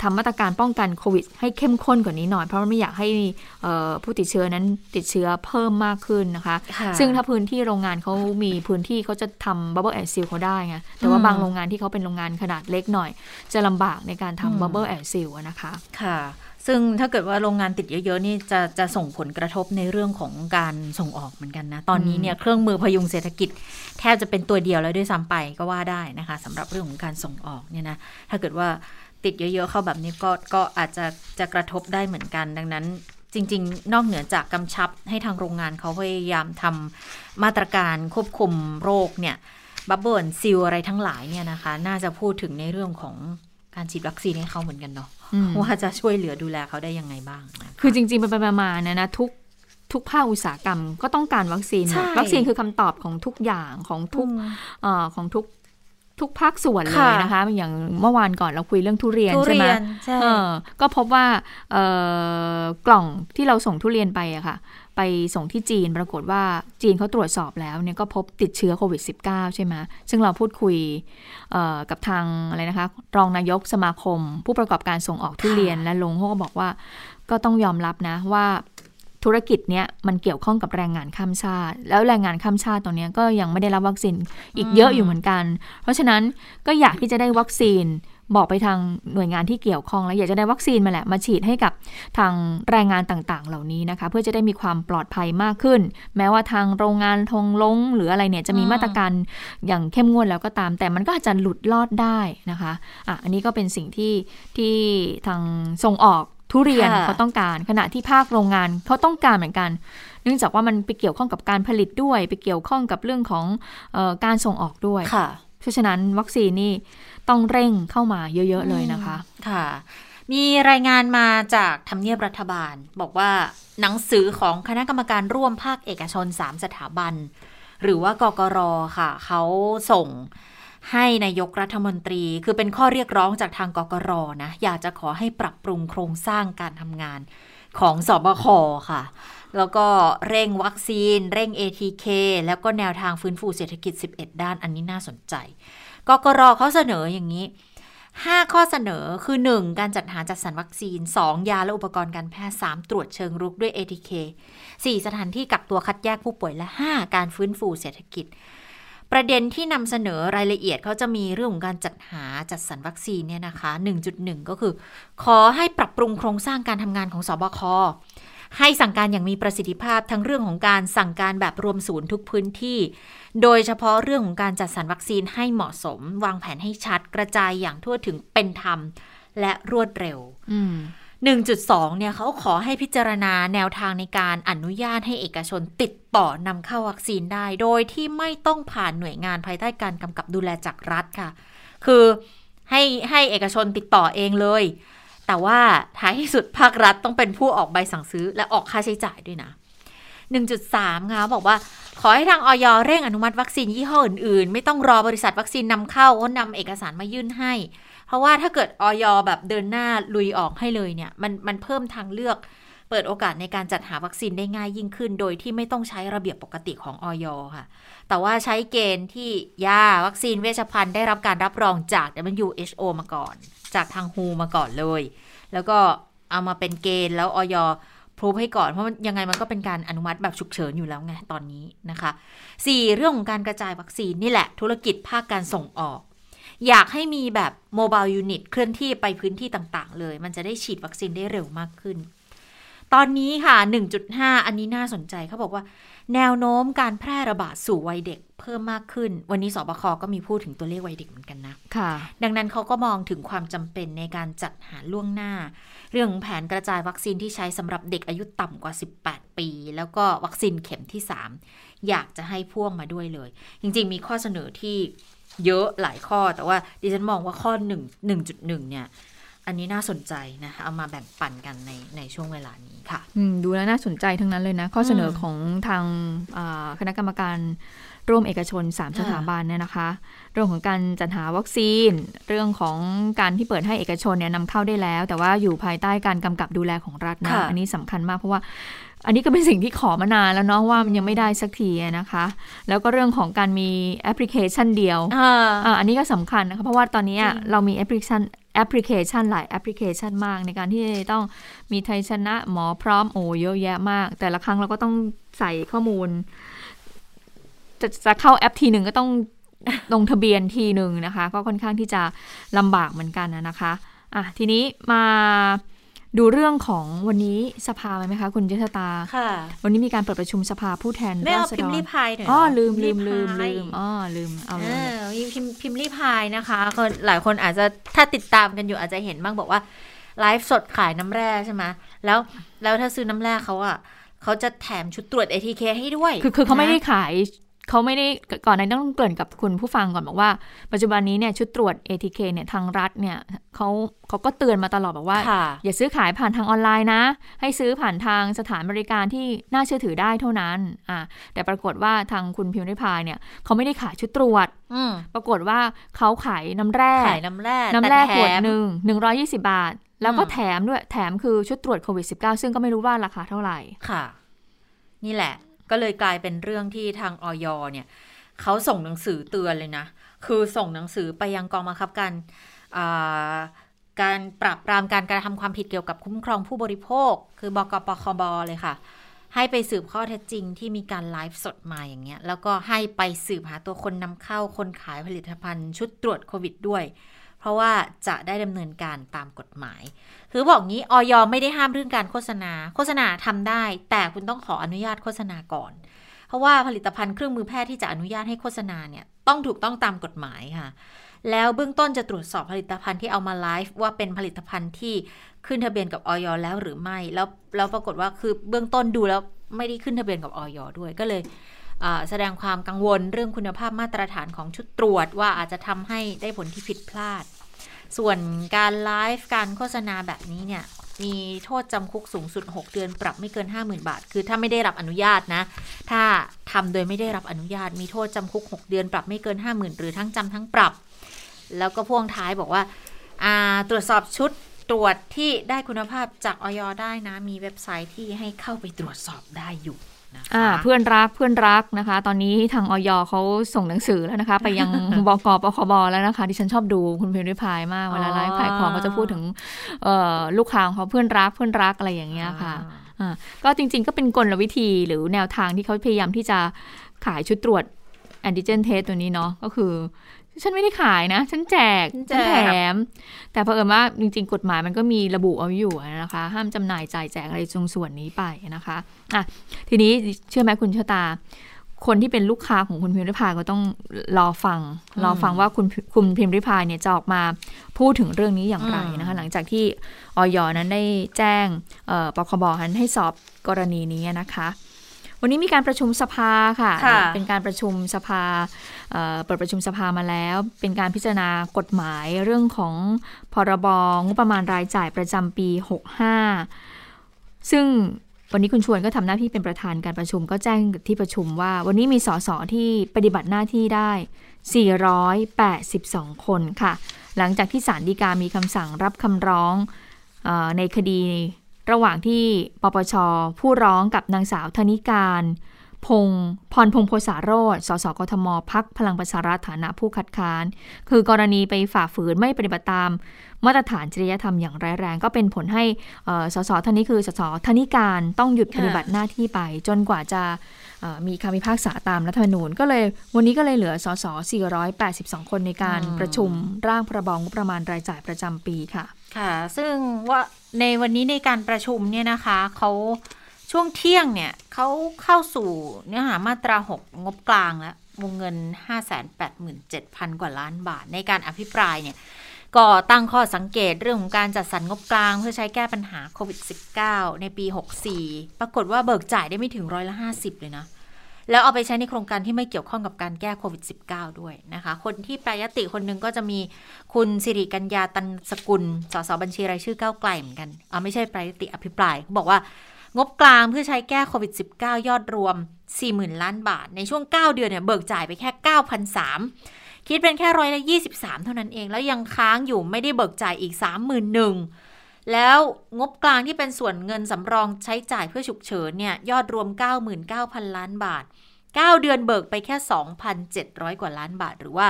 ทำมาตรการป้องกันโควิด ให้เข้มข้นกว่านี้หน่อย เพราะไม่อยากให้ผู้ติดเชื้อนั้นติดเชื้อเพิ่มมากขึ้นนะคะ ซึ่งถ้าพื้นที่โรงงานเขามีพื้นที่เขาจะทำ bubble and seal เขาได้ไงแต่ว่าบางโรงงานที่เขาเป็นโรงงานขนาดเล็กหน่อย จะลำบากในการทำ bubble and seal นะคะค่ะซึ่งถ้าเกิดว่าโรงงานติดเยอะ ๆ นี่จะจะส่งผลกระทบในเรื่องของการส่งออกเหมือนกันนะ ตอนนี้เนี่ยเครื่องมือพยุงเศรษฐกิจ แทบจะเป็นตัวเดียวแล้วด้วยซ้ำไปก็ว่าได้นะคะสำหรับเรื่องของการส่งออกเนี่ยนะถ้าเกิดว่า ติดเยอะ ๆ เข้าแบบนี้ก็ก็อาจจะจะกระทบได้เหมือนกัน ดังนั้นจริง ๆ นอกเหนือจากกำชับให้ทางโรงงานเขาพยายามทำมาตรการควบคุมโรคเนี่ยบับเบิลซิลอะไรทั้งหลายเนี่ยนะคะ น่าจะพูดถึงในเรื่องของการฉีดวัคซีนให้เขาเหมือนกันเนาะว่าจะช่วยเหลือดูแลเขาได้ยังไงบ้างนะคือจริงๆไปๆมาๆนะนะทุกทุกภาคอุตสาหกรรมก็ต้องการวัคซีน วัคซีนคือคำตอบของทุกอย่างของทุกอของทุก ทุกภาคส่วนเลยนะคะ อย่างเมื่อวานก่อนเราคุยเรื่องทุเรียนใช่ไหมเออก็พบว่ากล่องที่เราส่งทุเรียนไปอะค่ะ ไปส่งที่จีนปรากฏว่าจีนเขาตรวจสอบแล้วเนี่ยก็พบติดเชื้อโควิด -19 ใช่ไหมซึ่งเราพูดคุยกับทางอะไรนะคะ รองนายกสมาคม ผู้ประกอบการส่งออกทุเรียนและลงเขาก็บอกว่าก็ต้องยอมรับนะว่า ธุรกิจเนี้ยมันเกี่ยวข้องกับแรงงานข้ามชาติ แล้วแรงงานข้ามชาติตรงนี้ก็ยังไม่ได้รับวัคซีนอีกเยอะอยู่เหมือนกัน เพราะฉะนั้นก็อยากที่จะได้วัคซีนบอกไปทางหน่วยงานที่เกี่ยวข้องแล้วอยากจะได้วัคซีนมาแหละมาฉีดให้กับทางแรงงานต่างๆ เหล่านี้นะคะ เพื่อจะได้มีความปลอดภัยมากขึ้น แม้ว่าทางโรงงานทงลงหรืออะไรเนี่ยจะมีมาตรการอย่างเข้มงวดแล้วก็ตาม แต่มันก็อาจจะหลุดลอดได้นะคะอะอันนี้ก็เป็นสิ่งที่ที่ทางส่งออก ทุเรียนเขาต้องการ ขณะที่ภาคโรงงานเขาต้องการเหมือนกัน เนื่องจากว่ามันไปเกี่ยวข้องกับการผลิตด้วย ไปเกี่ยวข้องกับเรื่องของออการส่งออกด้วยเพราะฉะนั้นวัคซีนนี่ต้องเร่งเข้ามาเยอะ ๆ เลยนะคะ ค่ะมีรายงานมาจากทำเนียบรัฐบาล บอกว่าหนังสือของคณะกรรมการร่วมภาคเอกชน 3 สถาบัน หรือว่ากกรค่ะ เขาส่ง ให้นายกรัฐมนตรีคือเป็นข้อเรียกร้องจากทางกกรนะอยากจะขอให้ปรับปรุงโครงสร้างการทำงานของสอบคค่ะ แล้วก็เร่งวัคซีน เร่ง ATK แล้วก็แนวทางฟื้นฟูเศรษฐกิจ 11 ด้านอันนี้น่าสนใจกกรเขาเสนออย่างนี้ 5 ข้อเสนอคือ 1. การจัดหาจัดสรรวัคซีน 2. ยาและอุปกรณ์การแพทย์ 3. ตรวจเชิงรุกด้วย ATK 4. สถานที่กักตัวคัดแยกผู้ป่วยและ 5. การฟื้นฟูเศรษฐกิจ ประเด็นที่นำเสนอรายละเอียดเขาจะมีเรื่องของการจัดหาจัดสรรวัคซีนเนี่ยนะคะ 1.1 ก็คือ ขอให้ปรับปรุงโครงสร้างการทำงานของสบคให้สั่งการอย่างมีประสิทธิภาพทั้งเรื่องของการสั่งการแบบรวมศูนย์ทุกพื้นที่ โดยเฉพาะเรื่องของการจัดสรรวัคซีนให้เหมาะสม วางแผนให้ชัดกระจายอย่างทั่วถึงเป็นธรรม และรวดเร็ว 1.2 เนี่ยเขาขอให้พิจารณาแนวทางในการอนุญาตให้เอกชนติดต่อนำเข้าวัคซีนได้ โดยที่ไม่ต้องผ่านหน่วยงานภายใต้การกำกับดูแลจากรัฐค่ะ คือให้ให้เอกชนติดต่อเองเลย แต่ว่าท้ายที่สุดภาครัฐต้องเป็นผู้ออกใบสั่งซื้อและออกค่าใช้จ่ายด้วยนะ 1.3 ค่ะ บอกว่าขอให้ทางออยเร่งอนุมัติวัคซีนยี่ห้ออื่นๆ ไม่ต้องรอบริษัทวัคซีนนำเข้าก็นำเอกสารมายื่นให้ เพราะว่าถ้าเกิดออยแบบเดินหน้าลุยออกให้เลยเนี่ย มันมันเพิ่มทางเลือก เปิดโอกาสในการจัดหาวัคซีนได้ง่ายยิ่งขึ้น โดยที่ไม่ต้องใช้ระเบียบปกติของออยค่ะ แต่ว่าใช้เกณฑ์ที่ยาวัคซีนเวชภัณฑ์ได้รับการรับรองจาก WHO มาก่อน จากทางฮูมาก่อนเลย แล้วก็เอามาเป็นเกณฑ์แล้วออย พรูฟให้ก่อนเพราะยังไงมันก็เป็นการอนุมัติแบบฉุกเฉินอยู่แล้วไงตอนนี้นะคะ 4. เรื่องของการกระจายวัคซีนนี่แหละ ธุรกิจภาคการส่งออก อยากให้มีแบบโมบายยูนิตเคลื่อนที่ไปพื้นที่ต่างๆ เลย มันจะได้ฉีดวัคซีนได้เร็วมากขึ้น ตอนนี้ค่ะ 1.5 อันนี้น่าสนใจเขาบอกว่า แนวโน้มการแพร่ระบาดสู่วัยเด็กเพิ่มมากขึ้น วันนี้สบคก็มีพูดถึงตัวเลขวัยเด็กเหมือนกันนะค่ะ ดังนั้นเขาก็มองถึงความจำเป็นในการจัดหาล่วงหน้า เรื่องของแผนกระจายวัคซีนที่ใช้สำหรับเด็กอายุต่ำกว่า 18 ปี แล้วก็วัคซีนเข็มที่ 3 อยากจะให้พ่วงมาด้วยเลย จริง ๆ มีข้อเสนอที่เยอะหลายข้อแต่ว่าดิฉันมองว่าข้อ1 1.1เนี่ย อันนี้น่าสนใจนะคะเอามาแบ่งปันกันในในช่วงเวลานี้ค่ะอืมดูแล้วน่าสนใจทั้งนั้นเลยนะ ข้อเสนอมของทางอ่าคณะกรรมการร่วมเอกชน 3 สถาบันเนี่ยนะคะ เรื่องของการจัดหาวัคซีน เรื่องของการที่เปิดให้เอกชนเนี่ยนำเข้าได้แล้ว แต่ว่าอยู่ภายใต้การกำกับดูแลของรัฐนะค่ะอันนี้สำคัญมากเพราะว่า อันนี้ก็เป็นสิ่งที่ขอมานานแล้วเนาะว่ามันยังไม่ได้สักทีนะคะ แล้วก็เรื่องของการมีแอปพลิเคชันเดียวอ่าอ่าอันนี้ก็สำคัญนะคะเพราะว่าตอนนี้จริงเรามีแอปพลิเคชัน แอปพลิเคชันหลายแอปพลิเคชันมากในการที่ต้องมีไทยชนะหมอพร้อมโอ้เยอะแยะมาก แต่ละครั้งเราก็ต้องใส่ข้อมูล จะจะเข้าแอปทีหนึ่งก็ต้องลงทะเบียนทีหนึ่งนะคะ ก็ค่อนข้างที่จะลำบากเหมือนกันนะนะคะอะทีนี้มา ดูเรื่องของวันนี้สภาไหมคะ คุณเจษตา ค่ะ วันนี้มีการเปิดประชุมสภาผู้แทนไม่เอาราษพิฎมพ์รรีพายหน่อยเหรอ๋อลืมลืมพิลืพ์มรีพายลืมอ๋อลืมเอาเลเอยอพิมพ์พิมพ์รีพายนะคะคนหลายคนอาจจะถ้าติดตามกันอยู่อาจจะเห็นบ้างบอกว่าไลฟ์สดขายน้ำแร่ใช่ไหมแล้วแล้วถ้าซื้อน้ำแร่เขาอะเขาจะแถมชุดตรวจ ATK ให้ด้วย คือคือเขาไม่ได้นะขาย เขาไม่ได้ก่อนหนั้านต้องเกริ่นกับคุณผู้ฟังก่อนบอกว่า ปัจจุบันนี้เนี่ยชุดตรวจ ATK เนี่ยทางรัฐเนี่ยเขาเขาก็เตือนมาตลอดบอกว่าค่ะอย่าซื้อขายผ่านทางออนไลน์นะ ให้ซื้อผ่านทางสถานบริการที่น่าเชื่อถือได้เท่านั้นอ่าแต่ปรากฏว่าทางคุณพิมพ์ริพายเนี่ยเขาไม่ได้ขายชุดตรวจอืมปรากฏว่าเขาขายน้ำแร่ขายน้ำแร่น้ำแร่ต่ขวดถมหนึ่งหนึ่งร้อยี่สิบาท แล้วก็อืมแถมด้วยแถมคือชุดตรวจโควิด -19 ซึ่งก็ไม่รู้ว่าราคาเท่าไหร่ค่ะ นี่แหละ ก็เลยกลายเป็นเรื่องที่ทางออยเนี่ยเขาส่งหนังสือเตือนเลยนะ คือส่งหนังสือไปยังกองบังคับการการปราบปรามการกระทำความผิดเกี่ยวกับคุ้มครองผู้บริโภค คือบกปคบเลยค่ะ ให้ไปสืบข้อเท็จจริงที่มีการไลฟ์สดมาอย่างเงี้ย แล้วก็ให้ไปสืบหาตัวคนนำเข้าคนขายผลิตภัณฑ์ชุดตรวจโควิดด้วย เพราะว่าจะได้ดำเนินการตามกฎหมาย คือบอกงี้ออยไม่ได้ห้ามเรื่องการโฆษณา โฆษณาทำได้ แต่คุณต้องขออนุญาตโฆษณาก่อน เพราะว่าผลิตภัณฑ์เครื่องมือแพทย์ที่จะอนุญาตให้โฆษณาเนี่ยต้องถูกต้องตามกฎหมายค่ะ แล้วเบื้องต้นจะตรวจสอบผลิตภัณฑ์ที่เอามาไลฟ์ว่าเป็นผลิตภัณฑ์ที่ขึ้นทะเบียนกับออยแล้วหรือไม่ แล้วแล้วปรากฏว่าคือเบื้องต้นดูแล้วไม่ได้ขึ้นทะเบียนกับออยด้วยก็เลยแสดงความกังวลเรื่องคุณภาพมาตรฐานของชุดตรวจว่าอาจจะทำให้ได้ผลที่ผิดพลาด ส่วนการไลฟ์การโฆษณาแบบนี้เนี่ยมีโทษจำคุกสูงสุด 6 เดือนปรับไม่เกิน 50,000 บาท คือถ้าไม่ได้รับอนุญาตนะ ถ้าทำโดยไม่ได้รับอนุญาต มีโทษจำคุก 6 เดือนปรับไม่เกิน 50,000 หรือทั้งจำทั้งปรับ แล้วก็พ่วงท้ายบอกว่าาตรวจสอบชุดตรวจที่ได้คุณภาพจากออยได้นะ มีเว็บไซต์ที่ให้เข้าไปตรวจสอบได้อยู่ อ่าเพื่อนรักเพื่อนรักนะคะ ตอนนี้ทางออยเขาส่งหนังสือแล้วนะคะ ไปยังบกปคบแล้วนะคะที่ฉันชอบดูคุณพิมพ์ริพายมากเวลาไลฟ์ขายของก็จะพูดถึงเอ่อลูกค้าของเขาเพื่อนรักเพื่อนรักอะไรอย่างเงี้ยค่ะอ่าก็จริงๆก็เป็นกลวิธีหรือแนวทางที่เขาพยายามที่จะขายชุดตรวจแอนติเจนเทสตัวนี้เนาะก็คือ ฉันไม่ได้ขายนะ ฉันแจก ฉันแจฉันกแถม แต่เผอิญว่าจริง ๆ กฎหมายมันก็มีระบุเอาไว้อยู่นะคะ ห้ามจำหน่ายจ่ายแจกอะไรตรงส่วนนี้ไปนะคะอะทีนี้เชื่อไหมคุณชะตา คนที่เป็นลูกค้าของคุณพิมพ์ริพายก็ต้องรอฟัง รอฟังว่าคุณคุณพิมพ์ริพายเนี่ยจะออกมาพูดถึงเรื่องนี้อย่างไรนะคะ หลังจากที่ออยนั้นได้แจ้งปคบนั้นให้สอบกรณีนี้นะคะ วันนี้มีการประชุมสภาค่ะ เป็นการประชุมสภาเปิดประชุมสภามาแล้ว เป็นการพิจารณากฎหมายเรื่องของพรบงบประมาณรายจ่ายประจำปี 65 ซึ่งวันนี้คุณชวนก็ทำหน้าที่เป็นประธานการประชุมก็แจ้งที่ประชุมว่า วันนี้มีสสที่ปฏิบัติหน้าที่ได้ 482 คนค่ะ หลังจากที่ศาลฎีกามีคำสั่งรับคำร้องอในคดี ระหว่างที่ปปชผู้ร้องกับนางสาวธนิการ พงพรพงโพสารโรดสสกทมพักพลังประชารัฐฐานะผู้คัดค้าน คือกรณีไปฝ่าฝืนไม่ปฏิบัติตาม มาตรฐานจริยธรรมอย่างร้ายแรง ก็เป็นผลให้สสท่านนี้คือสสธนิการต้องหยุดปฏิบัติหน้าที่ไป จนกว่าจะมีคำพิพากษาตามรัฐธรรมนูญก็เลยวันนี้ก็เลยเหลือสส482 คนในการประชุมร่างพระบองประมาณรายจ่ายประจำปีค่ะ ค่ะ ซึ่งว่าในวันนี้ในการประชุมเนี่ยนะคะเขา ช่วงเที่ยงเนี่ยเขาเข้าสู่เนื้อหามาตรา 6 งบกลางแล้ววงเงิน 587,000 กว่าล้านบาท ในการอภิปรายเนี่ยก็ตั้งข้อสังเกตเรื่องของการจัดสรรงบกลาง เพื่อใช้แก้ปัญหาโควิด -19 ในปี 64 ปรากฏว่าเบิกจ่ายได้ไม่ถึงร้อยละ 50 เลยนะ แล้วเอาไปใช้ในโครงการที่ไม่เกี่ยวข้องกับการแก้โควิด -19 ด้วยนะคะ คนที่แปรยติคนหนึ่งก็จะมีคุณสิริกัญญาตันสกุล สสบัญชีรายชื่อก้าวไกลเหมือนกันเอาไม่ใช่แปรยติอภิปรายบอกว่า งบกลางเพื่อใช้แก้โควิด -19 ยอดรวม 40,000 ล้านบาท ในช่วง 9 เดือนเนี่ยเบิกจ่ายไปแค่ 9,003คิดเป็นแค่ร้อยละ23 เท่านั้นเอง แล้วยังค้างอยู่ไม่ได้เบิกจ่ายอีก 31,000แล้วงบกลางที่เป็นส่วนเงินสำรองใช้จ่ายเพื่อฉุกเฉินเนี่ยยอดรวม 99,000 ล้านบาท 9 เดือนเบิกไปแค่ 2,700 กว่าล้านบาท หรือว่า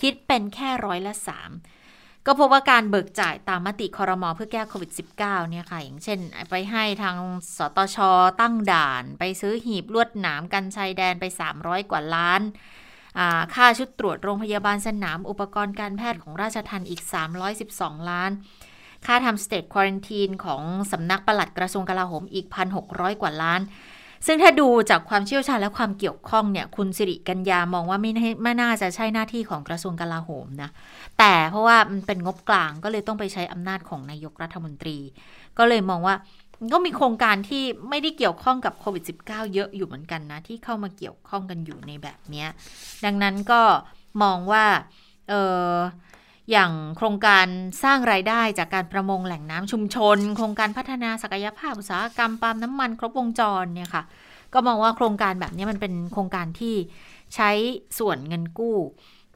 คิดเป็นแค่ร้อยละ3 ก็พบว่าการเบิกจ่ายตามมติคอรมอเพื่อแก้โควิด -19 เนี่ยค่ะ อย่างเช่น ไปให้ทางสตชตั้งด่าน ไปซื้อหีบลวดหนามกันชายแดนไป 300 กว่าล้าน ค่าชุดตรวจโรงพยาบาลสนามอุปกรณ์การแพทย์ของราชทันอีก 312 ล้าน ค่าทำสเตทควอรันทีนของสำนักปลัดกระทรวงกลาโหมอีก 1,600 กว่าล้าน ซึ่งถ้าดูจากความเชี่ยวชาญและความเกี่ยวข้องเนี่ย คุณสิริกัญญามองว่าไม่ไม่น่าจะใช่หน้าที่ของกระทรวงกลาโหมนะ แต่เพราะว่ามันเป็นงบกลางก็เลยต้องไปใช้อำนาจของนายกรัฐมนตรี ก็เลยมองว่าก็มีโครงการที่ไม่ได้เกี่ยวข้องกับโควิด -19 เยอะอยู่เหมือนกันนะ ที่เข้ามาเกี่ยวข้องกันอยู่ในแบบนี้ดังนั้นก็มองว่าเออ อย่างโครงการสร้างรายได้จากการประมงแหล่งน้ำชุมชน โครงการพัฒนาศักยภาพอุตสาหกรรมปาล์มน้ำมันครบวงจรเนี่ยค่ะ ก็มองว่าโครงการแบบนี้มันเป็นโครงการที่ใช้ส่วนเงินกู้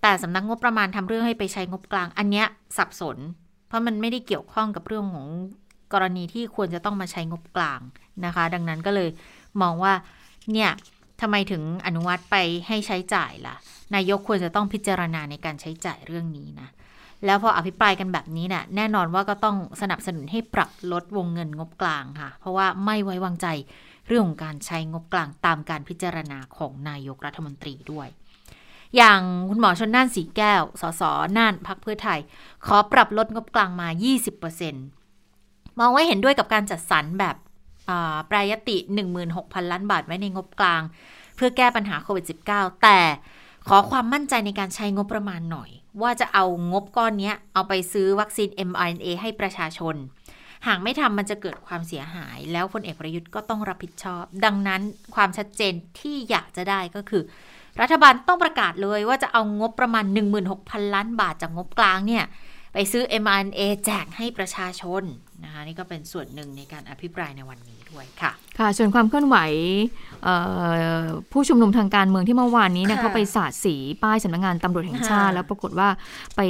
แต่สำนักงบประมาณทำเรื่องให้ไปใช้งบกลาง อันเนี้ยสับสน เพราะมันไม่ได้เกี่ยวข้องกับเรื่องของกรณีที่ควรจะต้องมาใช้งบกลางนะคะ ดังนั้นก็เลยมองว่าเนี่ยทำไมถึงอนุมัติไปให้ใช้จ่ายล่ะ นายกควรจะต้องพิจารณาในการใช้จ่ายเรื่องนี้นะ แล้วพออภิปรายกันแบบนี้เนะ่ยแน่นอนว่าก็ต้องสนับสนุนให้ปรับลดวงเงินงบกลางค่ะ เพราะว่าไม่ไว้วางใจเรื่องของการใช้งบกลางตามการพิจารณาของนายกรัฐมนตรีด้วย อย่างคุณหมอชนน่านสีแก้ว สสน่านพักเพื่อไทย ขอปรับลดงบกลางมา 20%มองว่าเห็นด้วยกับการจัดสรรแบบปรายติ 16,000 ล้านบาทไว้ในงบกลาง เพื่อแก้ปัญหาโควิด -19 แต่ขอความมั่นใจในการใช้งบประมาณหน่อย ว่าจะเอางบก้อนนี้เอาไปซื้อวัคซีน mRNA ให้ประชาชน หากไม่ทำมันจะเกิดความเสียหาย แล้วพลเอกประยุทธ์ก็ต้องรับผิดชอบ ดังนั้นความชัดเจนที่อยากจะได้ก็คือ รัฐบาลต้องประกาศเลยว่าจะเอางบประมาณ 16,000 ล้านบาทจากงบกลางเนี่ยไปซื้อ mRNA แจกให้ประชาชน นะคะนี่ก็เป็นส่วนหนึ่งในการอภิปรายในวันนี้ด้วยค่ะ ค่ะ ส่วนความเคลื่อนไหวผู้ชุมนุมทางการเมืองที่เมื่อวานนี้เนี่ยเขาไปสาดสีป้ายสำนักงงานตำรวจแห่งชาติ แล้วปรากฏว่าไป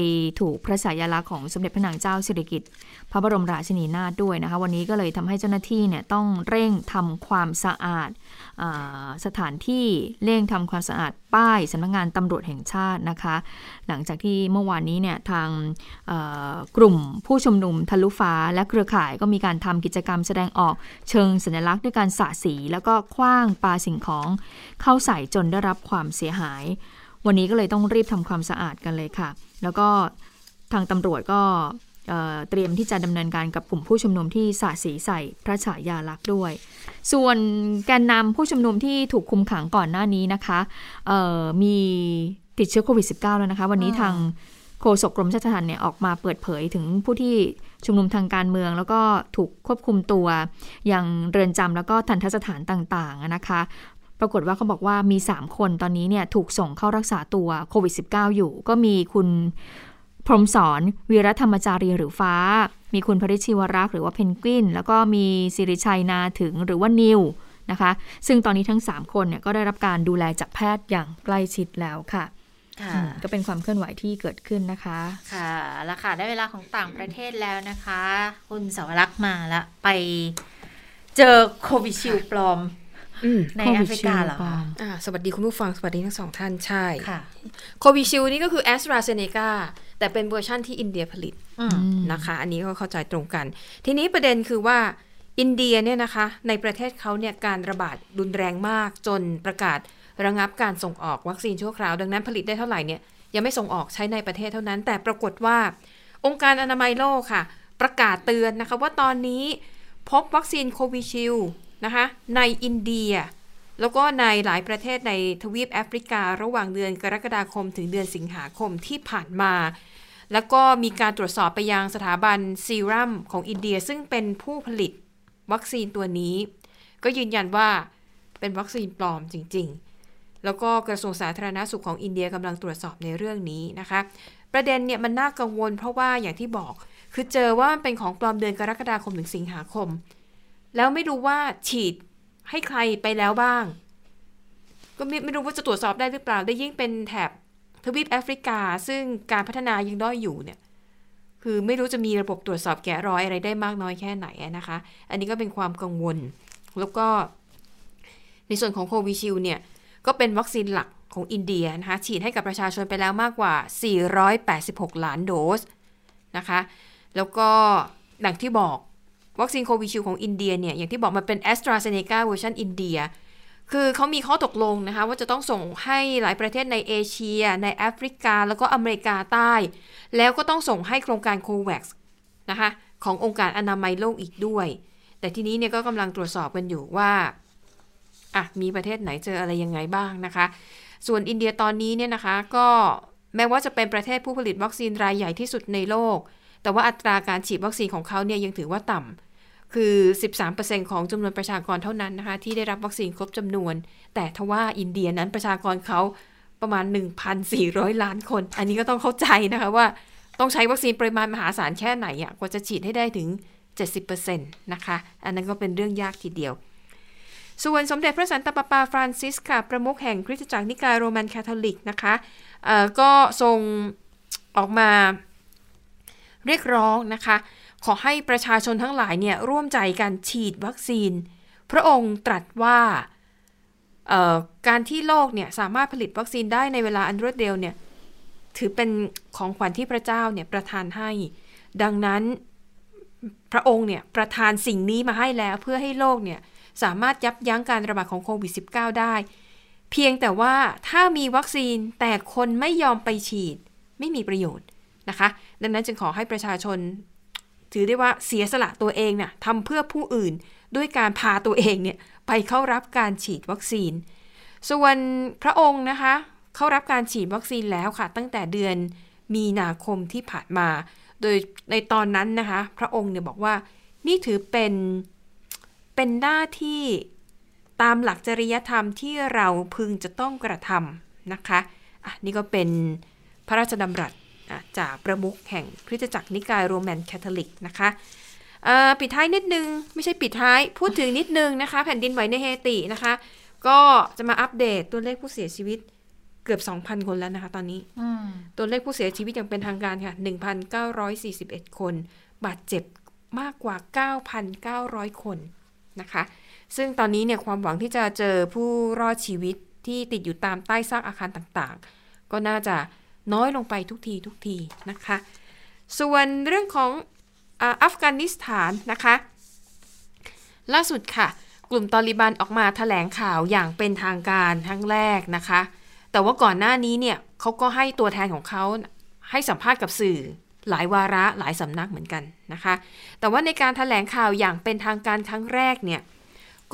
ถูกพระฉายาลักษณ์ของสมเด็จพระนางเจ้าสิริกิติ์พ ระบรมราชินีนาถด้วยนะคะ วันนี้ก็เลยทำให้เจ้าหน้าที่เนี่ยต้องเร่งทำความสะอาดสถานที่เร่งทำความสะอาดป้ายสำนักงงานตำรวจแห่งชาตินะคะ หลังจากที่เมื่อวานนี้เนี่ยทางกลุ่มผู้ชุมนุมทะลุฟ้าและเครือข่ายก็มีการทำกิจกรรมแสดงออกเชิงสัญลักษณ์ด้วยการสาสี แล้วก็คว้างปาสิ่งของเข้าใส่จนได้รับความเสียหาย วันนี้ก็เลยต้องรีบทำความสะอาดกันเลยค่ะ แล้วก็ทางตำรวจก็ เตรียมที่จะดำเนินการกับกลุ่มผู้ชุมนุมที่สาดสีใส่พระฉายาลักษณ์ด้วย ส่วนแกนนำผู้ชุมนุมที่ถูกคุมขังก่อนหน้านี้นะคะมีติดเชื้อโควิด -19 แล้วนะคะ วันนี้ทางโฆษกกรมราชทัณฑ์เนี่ยออกมาเปิดเผยถึงผู้ที่ชุมนุมทางการเมือง แล้วก็ถูกควบคุมตัวอย่างเรือนจำแล้วก็ทันทสถานต่างๆนะคะ ปรากฏว่าเขาบอกว่ามี 3 คนตอนนี้เนี่ยถูกส่งเข้ารักษาตัวโควิด -19 อยู่ ก็มีคุณ พรหมสอนวีรธรรมจารีหรือฟ้า มีคุณพริชชิวรักษ์หรือว่าเพนกวิน แล้วก็มีสิริชัยนาถึงหรือว่านิวนะคะ ซึ่งตอนนี้ทั้ง 3 คนเนี่ยก็ได้รับการดูแลจากแพทย์อย่างใกล้ชิดแล้วค่ะค่ะอืมก็เป็นความเคลื่อนไหวที่เกิดขึ้นนะคะ ค่ะแล้วค่ะ ได้เวลาของต่างประเทศแล้วนะคะ คุณสาวรักษ์มาละไปเจอ Covishield ปลอมอืม ในแอฟริกาเหรอคะอ่าสวัสดีคุณผู้ฟังสวัสดีทั้งสองท่านใช่ค่ะ Covishield นี่ก็คือแอสตราเซเนกาแต่เป็นเวอร์ชั่นที่อินเดียผลิตอืมนะคะ อันนี้ก็เข้าใจตรงกัน ทีนี้ประเด็นคือว่าอินเดียเนี่ยนะคะ ในประเทศเขาเนี่ยการระบาดรุนแรงมากจนประกาศระงับการส่งออกวัคซีนชั่วคราว ดังนั้นผลิตได้เท่าไหร่เนี่ยยังไม่ส่งออกใช้ในประเทศเท่านั้น แต่ปรากฏว่า องค์การอนามัยโลกค่ะ ประกาศเตือนนะคะว่าตอนนี้พบวัคซีนโควิชิล นะคะในอินเดีย แล้วก็ในหลายประเทศในทวีปแอฟริการะหว่างเดือนกรกฎาคมถึงเดือนสิงหาคมที่ผ่านมา แล้วก็มีการตรวจสอบไปยังสถาบันซีรัมของอินเดียซึ่งเป็นผู้ผลิตวัคซีนตัวนี้ ก็ยืนยันว่าเป็นวัคซีนปลอมจริง ๆ แล้วก็กระทรวงสาธารณาสุขของอินเดียกำลังตรวจสอบในเรื่องนี้นะคะ ประเด็นเนี่ยมันน่ากังวลเพราะว่าอย่างที่บอกคือเจอว่ามันเป็นของปลอมเดือนกรกฎาคมถึงสิงหาคม แล้วไม่รู้ว่าฉีดให้ใครไปแล้วบ้าง ก็ไม่ไม่รู้ว่าจะตรวจสอบได้หรือเปล่า ได้ยิ่งเป็นแถบทวีปแอฟริกา ซึ่งการพัฒนายังด้อยอยู่เนี่ย คือไม่รู้จะมีระบบตรวจสอบแกะรอยอะไรได้มากน้อยแค่ไหนนะคะ อันนี้ก็เป็นความกังวล แล้วก็ ในส่วนของโควิชิลเนี่ย ก็เป็นวัคซีนหลักของอินเดียนะคะ ฉีดให้กับประชาชนไปแล้วมากกว่า 486 ล้านโดสนะคะ แล้วก็ดังที่บอก วัคซีน Covishield ของอินเดียเนี่ย อย่างที่บอกมันเป็นแอสตราเซเนกาเวอร์ชันอินเดีย คือเขามีข้อตกลงนะคะ ว่าจะต้องส่งให้หลายประเทศในเอเชีย ในแอฟริกา แล้วก็อเมริกาใต้ แล้วก็ต้องส่งให้โครงการ COVAX นะคะขององค์การอนามัยโลกอีกด้วย แต่ทีนี้เนี่ยก็กำลังตรวจสอบกันอยู่ว่าอะมีประเทศไหนเจออะไรยังไงบ้างนะคะ ส่วนอินเดียตอนนี้เนี่ยนะคะ ก็แม้ว่าจะเป็นประเทศผู้ผลิตวัคซีนรายใหญ่ที่สุดในโลก แต่ว่าอัตราการฉีดวัคซีนของเขาเนี่ยยังถือว่าต่ำ คือ 13%ของจำนวนประชากรเท่านั้นนะคะ ที่ได้รับวัคซีนครบจำนวน แต่ทว่าอินเดียนั้นประชากรเขาประมาณ 1,400 ล้านคน อันนี้ก็ต้องเข้าใจนะคะว่าต้องใช้วัคซีนปริมาณมหาศาลแค่ไหนอะกว่าจะฉีดให้ได้ถึง 70%นะคะ อันนั้นก็เป็นเรื่องยากทีเดียว ส่วนสมเด็จพระสันตะปาปาฟรานซิสค่ะ ประมุขแห่งคริสตจักรนิกายโรมันคาทอลิกนะคะก็ทรงออกมาเรียกร้องนะคะ ขอให้ประชาชนทั้งหลายเนี่ยร่วมใจกันฉีดวัคซีน พระองค์ตรัสว่าการที่โลกเนี่ยสามารถผลิตวัคซีนได้ในเวลาอันรวดเร็วเนี่ยถือเป็นของขวัญที่พระเจ้าเนี่ยประทานให้ ดังนั้นพระองค์เนี่ยประทานสิ่งนี้มาให้แล้วเพื่อให้โลกเนี่ยสามารถยับยั้งการระบาดของโควิด -19 ได้ เพียงแต่ว่าถ้ามีวัคซีนแต่คนไม่ยอมไปฉีดไม่มีประโยชน์นะคะ ดังนั้นจึงขอให้ประชาชน ถือได้ว่าเสียสละตัวเองเนี่ยทำเพื่อผู้อื่นด้วยการพาตัวเองเนี่ยไปเข้ารับการฉีดวัคซีน ส่วนพระองค์นะคะ เข้ารับการฉีดวัคซีนแล้วค่ะ ตั้งแต่เดือนมีนาคมที่ผ่านมา โดยในตอนนั้นนะคะ พระองค์เนี่ยบอกว่านี่ถือเป็นเป็นหน้าที่ตามหลักจริยธรรมที่เราพึงจะต้องกระทำนะคะ อะ นี่ก็เป็นพระราชดำรัส จากประมุขแห่งคริสตจักรนิกายโรแมนคาทอลิกนะคะเอ่อปิดท้ายนิดนึง ไม่ใช่ปิดท้ายพูดถึงนิดนึงนะคะ แผ่นดินไหวในเฮตินะคะ ก็จะมาอัปเดตตัวเลขผู้เสียชีวิตเกือบ 2,000 คนแล้วนะคะตอนนี้อืมตัวเลขผู้เสียชีวิตอย่างเป็นทางการค่ะ 1,941 คน บาดเจ็บมากกว่า 9,900 คนนะคะ ซึ่งตอนนี้เนี่ยความหวังที่จะเจอผู้รอดชีวิตที่ติดอยู่ตามใต้ซากอาคารต่างๆ ก็น่าจะ น้อยลงไปทุกทีทุกทีนะคะ ส่วนเรื่องของอัฟกานิสถานนะคะ ล่าสุดค่ะ กลุ่มตอริบันออกมาแถลงข่าวอย่างเป็นทางการครั้งแรกนะคะ แต่ว่าก่อนหน้านี้เนี่ยเขาก็ให้ตัวแทนของเขาให้สัมภาษณ์กับสื่อหลายวาระหลายสำนักเหมือนกันนะคะ แต่ว่าในการถแถลงข่าวอย่างเป็นทางการครั้งแรกเนี่ย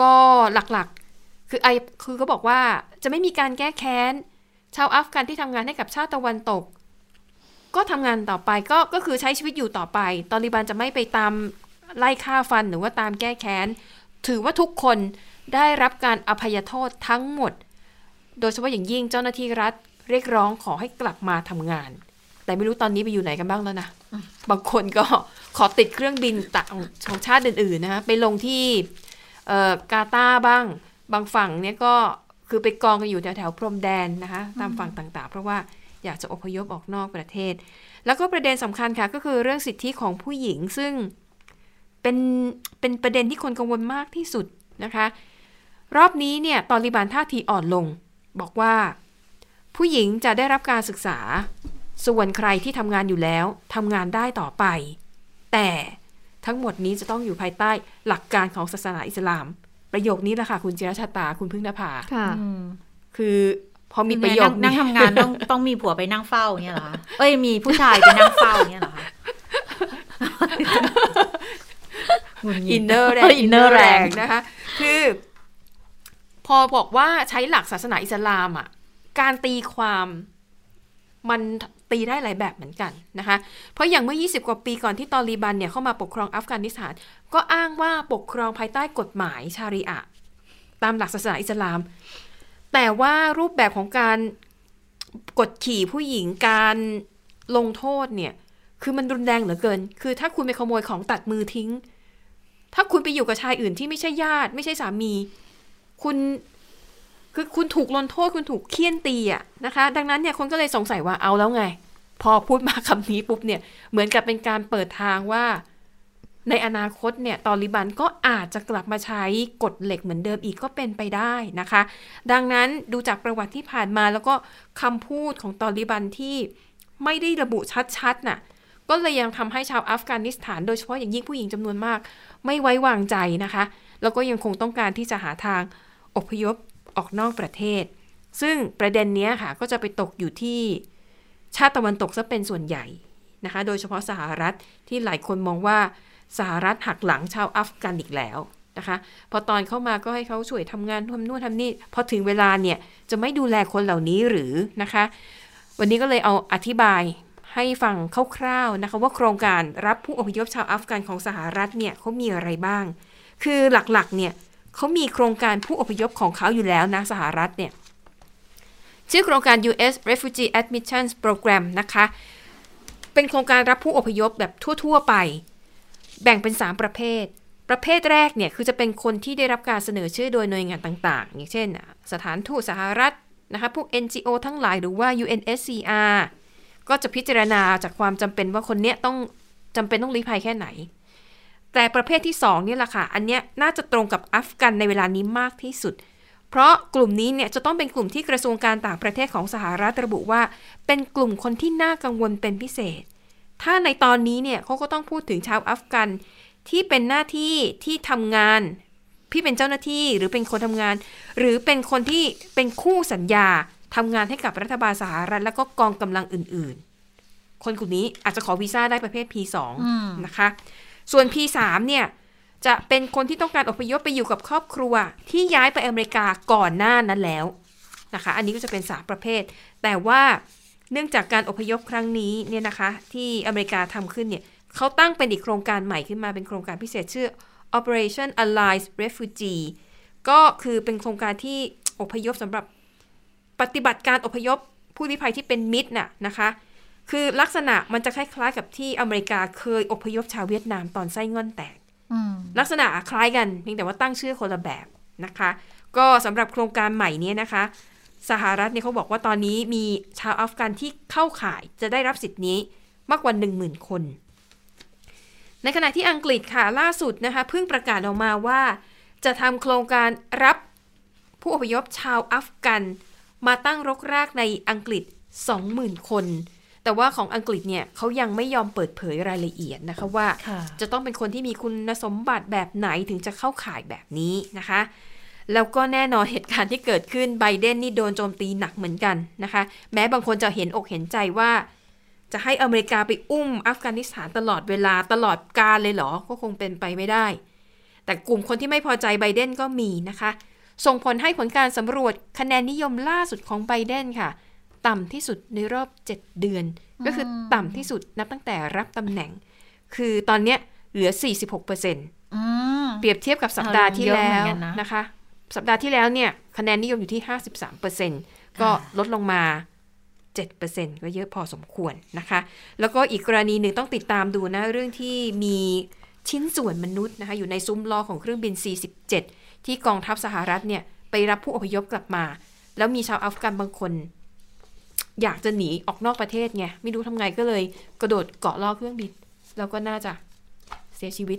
ก็หลักๆ คือไอคือเขาบอกว่าจะไม่มีการแก้แค้น ชาวอัฟกันที่ทำงานให้กับชาติตะวันตก ก็ทำงานต่อไปก็ก็คือใช้ชีวิตอยู่ต่อไป ตอริบันจะไม่ไปตามไล่ฆ่าฟันหรือว่าตามแก้แค้น ถือว่าทุกคนได้รับการอภัยโทษทั้งหมด โดยเฉพาะอย่างยิ่งเจ้าหน้าที่รัฐเรียกร้องขอให้กลับมาทำงาน แต่ไม่รู้ตอนนี้ไปอยู่ไหนกันบ้างแล้วนะ บางคนก็ขอติดเครื่องบินต่างของชาติอื่นๆนะคะไปลงที่กาตาบ้าง บางฝั่งเนี่ยก็ คือไปกองกันอยู่แถวๆพรมแดนนะคะตามฝั่งต่างๆ เพราะว่าอยากจะอพยพออกนอกประเทศ แล้วก็ประเด็นสำคัญค่ะก็คือเรื่องสิทธิของผู้หญิงซึ่งเป็นเป็นประเด็นที่คนกังวลมากที่สุดนะคะ รอบนี้เนี่ยตอริบานท่าทีอ่อนลง บอกว่า ผู้หญิงจะได้รับการศึกษา ส่วนใครที่ทำงานอยู่แล้วทำงานได้ต่อไป แต่ทั้งหมดนี้จะต้องอยู่ภายใต้หลักการของศาสนาอิสลาม ประโยคนี้แหละค่ะ คุณจิรชาตาคุณพึ่งนภาค่ะอืมคือพอมีประโยคนั่งนั่งทำงานต้องต้องมีผัวไปนั่งเฝ้าอย่างเงี้ยเหรอคะเอ้ยมีผู้ชายไปนั่งเฝ้าอย่างเงี้ยเหรอคะอินเนอร์แรงเอออินเนอ inner ร์แรแรงงนะคะ คือ พอบอกว่าใช้หลักศาสนาอิสลามอะ การตีความ มันตีได้หลายแบบเหมือนกันนะคะ เพราะอย่างเมื่อ 20 กว่าปีก่อนที่ตอริบันเนี่ยเข้ามาปกครองอัฟกานิสถาน ก็อ้างว่าปกครองภายใต้กฎหมายชารีอะห์ตามหลักศาสนาอิสลาม แต่ว่ารูปแบบของการกดขี่ผู้หญิงการลงโทษเนี่ย คือมันรุนแรงเหลือเกิน คือถ้าคุณไปขโมยของตัดมือทิ้ง ถ้าคุณไปอยู่กับชายอื่นที่ไม่ใช่ญาติ ไม่ใช่สามี คุณ คือคุณถูกลงโทษคุณถูกเคี่ยนตีอะนะคะ ดังนั้นเนี่ยคนก็เลยสงสัยว่าเอาแล้วไง พอพูดมาคำนี้ปุ๊บเนี่ยเหมือนกับเป็นการเปิดทางว่า ในอนาคตเนี่ยตอริบันก็อาจจะกลับมาใช้กฎเหล็กเหมือนเดิมอีกก็เป็นไปได้นะคะ ดังนั้นดูจากประวัติที่ผ่านมาแล้วก็คำพูดของตอริบันที่ไม่ได้ระบุชัดๆน่ะก็เลยยังทำให้ชาวอัฟกานิสถานโดยเฉพาะอย่างยิ่งผู้หญิงจำนวนมาก ไม่ไว้วางใจนะคะ แล้วก็ยังคงต้องการที่จะหาทางอพยพ ออกนอกประเทศ ซึ่งประเด็นนี้ค่ะก็จะไปตกอยู่ที่ชาติตะวันตกซะเป็นส่วนใหญ่นะคะ โดยเฉพาะสหรัฐที่หลายคนมองว่าสหรัฐหักหลังชาวอัฟกันอีกแล้วนะคะ พอตอนเข้ามาก็ให้เขาช่วยทำงานทำนู่นทำนี่ พอถึงเวลาเนี่ยจะไม่ดูแลคนเหล่านี้หรือนะคะ วันนี้ก็เลยเอาอธิบายให้ฟังคร่าวๆนะคะ ว่าโครงการรับผู้อพยพชาวอัฟกันของสหรัฐเนี่ยเขามีอะไรบ้าง คือหลักๆเนี่ย เขามีโครงการผู้อพยพของเขาอยู่แล้วนะสหรัฐเนี่ย ชื่อโครงการ U.S. Refugee Admissions Program นะคะ เป็นโครงการรับผู้อพยพแบบทั่ว ๆ ไป แบ่งเป็น 3 ประเภท ประเภทแรกเนี่ย คือจะเป็นคนที่ได้รับการเสนอชื่อโดยหน่วยงานต่างๆ อย่างเช่น สถานทูตสหรัฐนะคะ พวก NGO ทั้งหลายหรือว่า UNSCR ก็จะพิจารณาจากความจำเป็นว่าคนเนี้ยต้องจำเป็นต้องลี้ภัยแค่ไหน แต่ประเภทที่2นี่แหละค่ะ อันเนี้ยน่าจะตรงกับอัฟกันในเวลานี้มากที่สุด เพราะกลุ่มนี้เนี่ยจะต้องเป็นกลุ่มที่กระทรวงการต่างประเทศของสหรัฐระบุว่า เป็นกลุ่มคนที่น่ากังวลเป็นพิเศษ ถ้าในตอนนี้เนี่ยเขาก็ต้องพูดถึงชาวอัฟกันที่เป็นหน้าที่ที่ทำงานพี่เป็นเจ้าหน้าที่หรือเป็นคนทำงาน หรือเป็นคนที่เป็นคู่สัญญาทำงานให้กับรัฐบาลสหรัฐ แล้วก็กองกำลังอื่น ๆ คนกลุ่มนี้อาจจะขอวีซ่าได้ประเภท P2 อืมนะคะ ส่วน P3 เนี่ยจะเป็นคนที่ต้องการอพยพไปอยู่กับครอบครัวที่ย้ายไปอเมริกาก่อนหน้านั้นแล้วนะคะ อันนี้ก็จะเป็นสามประเภท แต่ว่าเนื่องจากการอพยพครั้งนี้เนี่ยนะคะ ที่อเมริกาทำขึ้นเนี่ยเขาตั้งเป็นอีกโครงการใหม่ขึ้นมาเป็นโครงการพิเศษชื่อ Operation Allies Refugee ก็คือเป็นโครงการที่อพยพสำหรับปฏิบัติการอพยพผู้ลี้ภัยที่เป็นมิตรน่ะนะคะ คือลักษณะมันจะคล้ายๆ กับที่อเมริกาเคยอพยพชาวเวียดนามตอนไส้ง่อนแตกอืมลักษณะคล้ายกันเพียงแต่ว่าตั้งชื่อคนละแบบนะคะ ก็สำหรับโครงการใหม่เนี้นะคะ สหรัฐเนี่ยเขาบอกว่าตอนนี้มีชาวอัฟกันที่เข้าข่ายจะได้รับสิทธินี้มากกว่า 10,000 คน ในขณะที่อังกฤษค่ะล่าสุดนะคะเพิ่งประกาศออกมาว่า จะทำโครงการรับผู้อพยพชาวอัฟกัน มาตั้งรกรากในอังกฤษ 20,000 คน แต่ว่าของอังกฤษเนี่ยเขายังไม่ยอมเปิดเผยรายละเอียดนะคะว่าค่ะจะต้องเป็นคนที่มีคุณสมบัติแบบไหนถึงจะเข้าข่ายแบบนี้นะคะ แล้วก็แน่นอนเหตุการณ์ที่เกิดขึ้นไบเดนนี่โดนโจมตีหนักเหมือนกันนะคะ แม้บางคนจะเห็นอกเห็นใจว่า จะให้อเมริกาไปอุ้มอัฟกานิสถานตลอดเวลาตลอดกาลเลยเหรอก็คงเป็นไปไม่ได้ แต่กลุ่มคนที่ไม่พอใจไบเดนก็มีนะคะ ส่งผลให้ผลการสำรวจคะแนนนิยมล่าสุดของไบเดนค่ะ ต่ำที่สุดในรอบ 7 เดือน ก็คือต่ำที่สุดนับตั้งแต่รับตำแหน่ง คือตอนเนี้ยเหลือ 46%เอืมปรียบเทียบกับสัปดาห์ที่เยอะแล้เหมืวอนกันนะนะคะ สัปดาห์ที่แล้วเนี่ยคะแนนนิยมอยู่ที่ 53%ก็ลดลงมา7%ก็เยอะพอสมควรนะคะ แล้วก็อีกกรณีหนึ่งต้องติดตามดูนะเรื่องที่มีชิ้นส่วนมนุษย์นะคะอยู่ในซุ้มล้อของเครื่องบิน C-17 ที่กองทัพสหรัฐเนี่ยไปรับผู้อพยพกลับมา แล้วมีชาวอัฟกันบางคน อยากจะหนีออกนอกประเทศไงไม่รู้ทำไงก็เลย กระโดดเกาะล้อเครื่องบิน แล้วก็น่าจะเสียชีวิต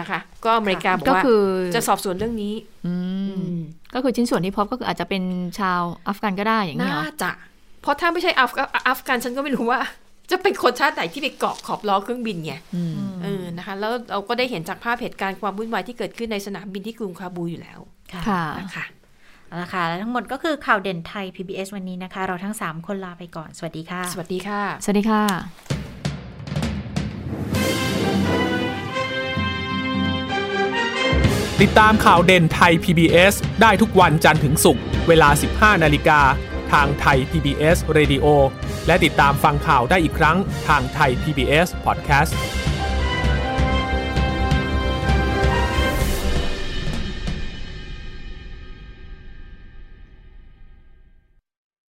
นะคะ ก็อเมริกาบอกก็ว่าคือจะสอบสวนเรื่องนี้อืมอืมก็คือชิ้นส่วนที่พบก็คืออาจจะเป็นชาวอัฟกันก็ได้อย่างนี้เหรอน่าจะ เพราะถ้าไม่ใช่อัฟอัฟกันฉันก็ไม่รู้ว่า จะเป็นคนชาติไหนที่ไปเกาะขอบล้อเครื่องบินไงอืมเออนะคะ แล้วเราก็ได้เห็นจากภาพเหตุการณ์ความวุ่นวายที่เกิดขึ้นในสนามบินที่กรุงคาบูอยู่แล้วค่ะนะคะ เอาละค่ะและทั้งหมดก็คือข่าวเด่นไทย PBS วันนี้นะคะ เราทั้ง 3 คนลาไปก่อน สวัสดีค่ะ สวัสดีค่ะ สวัสดีค่ะ ติดตามข่าวเด่นไทย PBS ได้ทุกวันจันทร์ถึงศุกร์เวลา 15 นาฬิกา ทางไทย PBS Radio และติดตามฟังข่าวได้อีกครั้งทางไทย PBS Podcast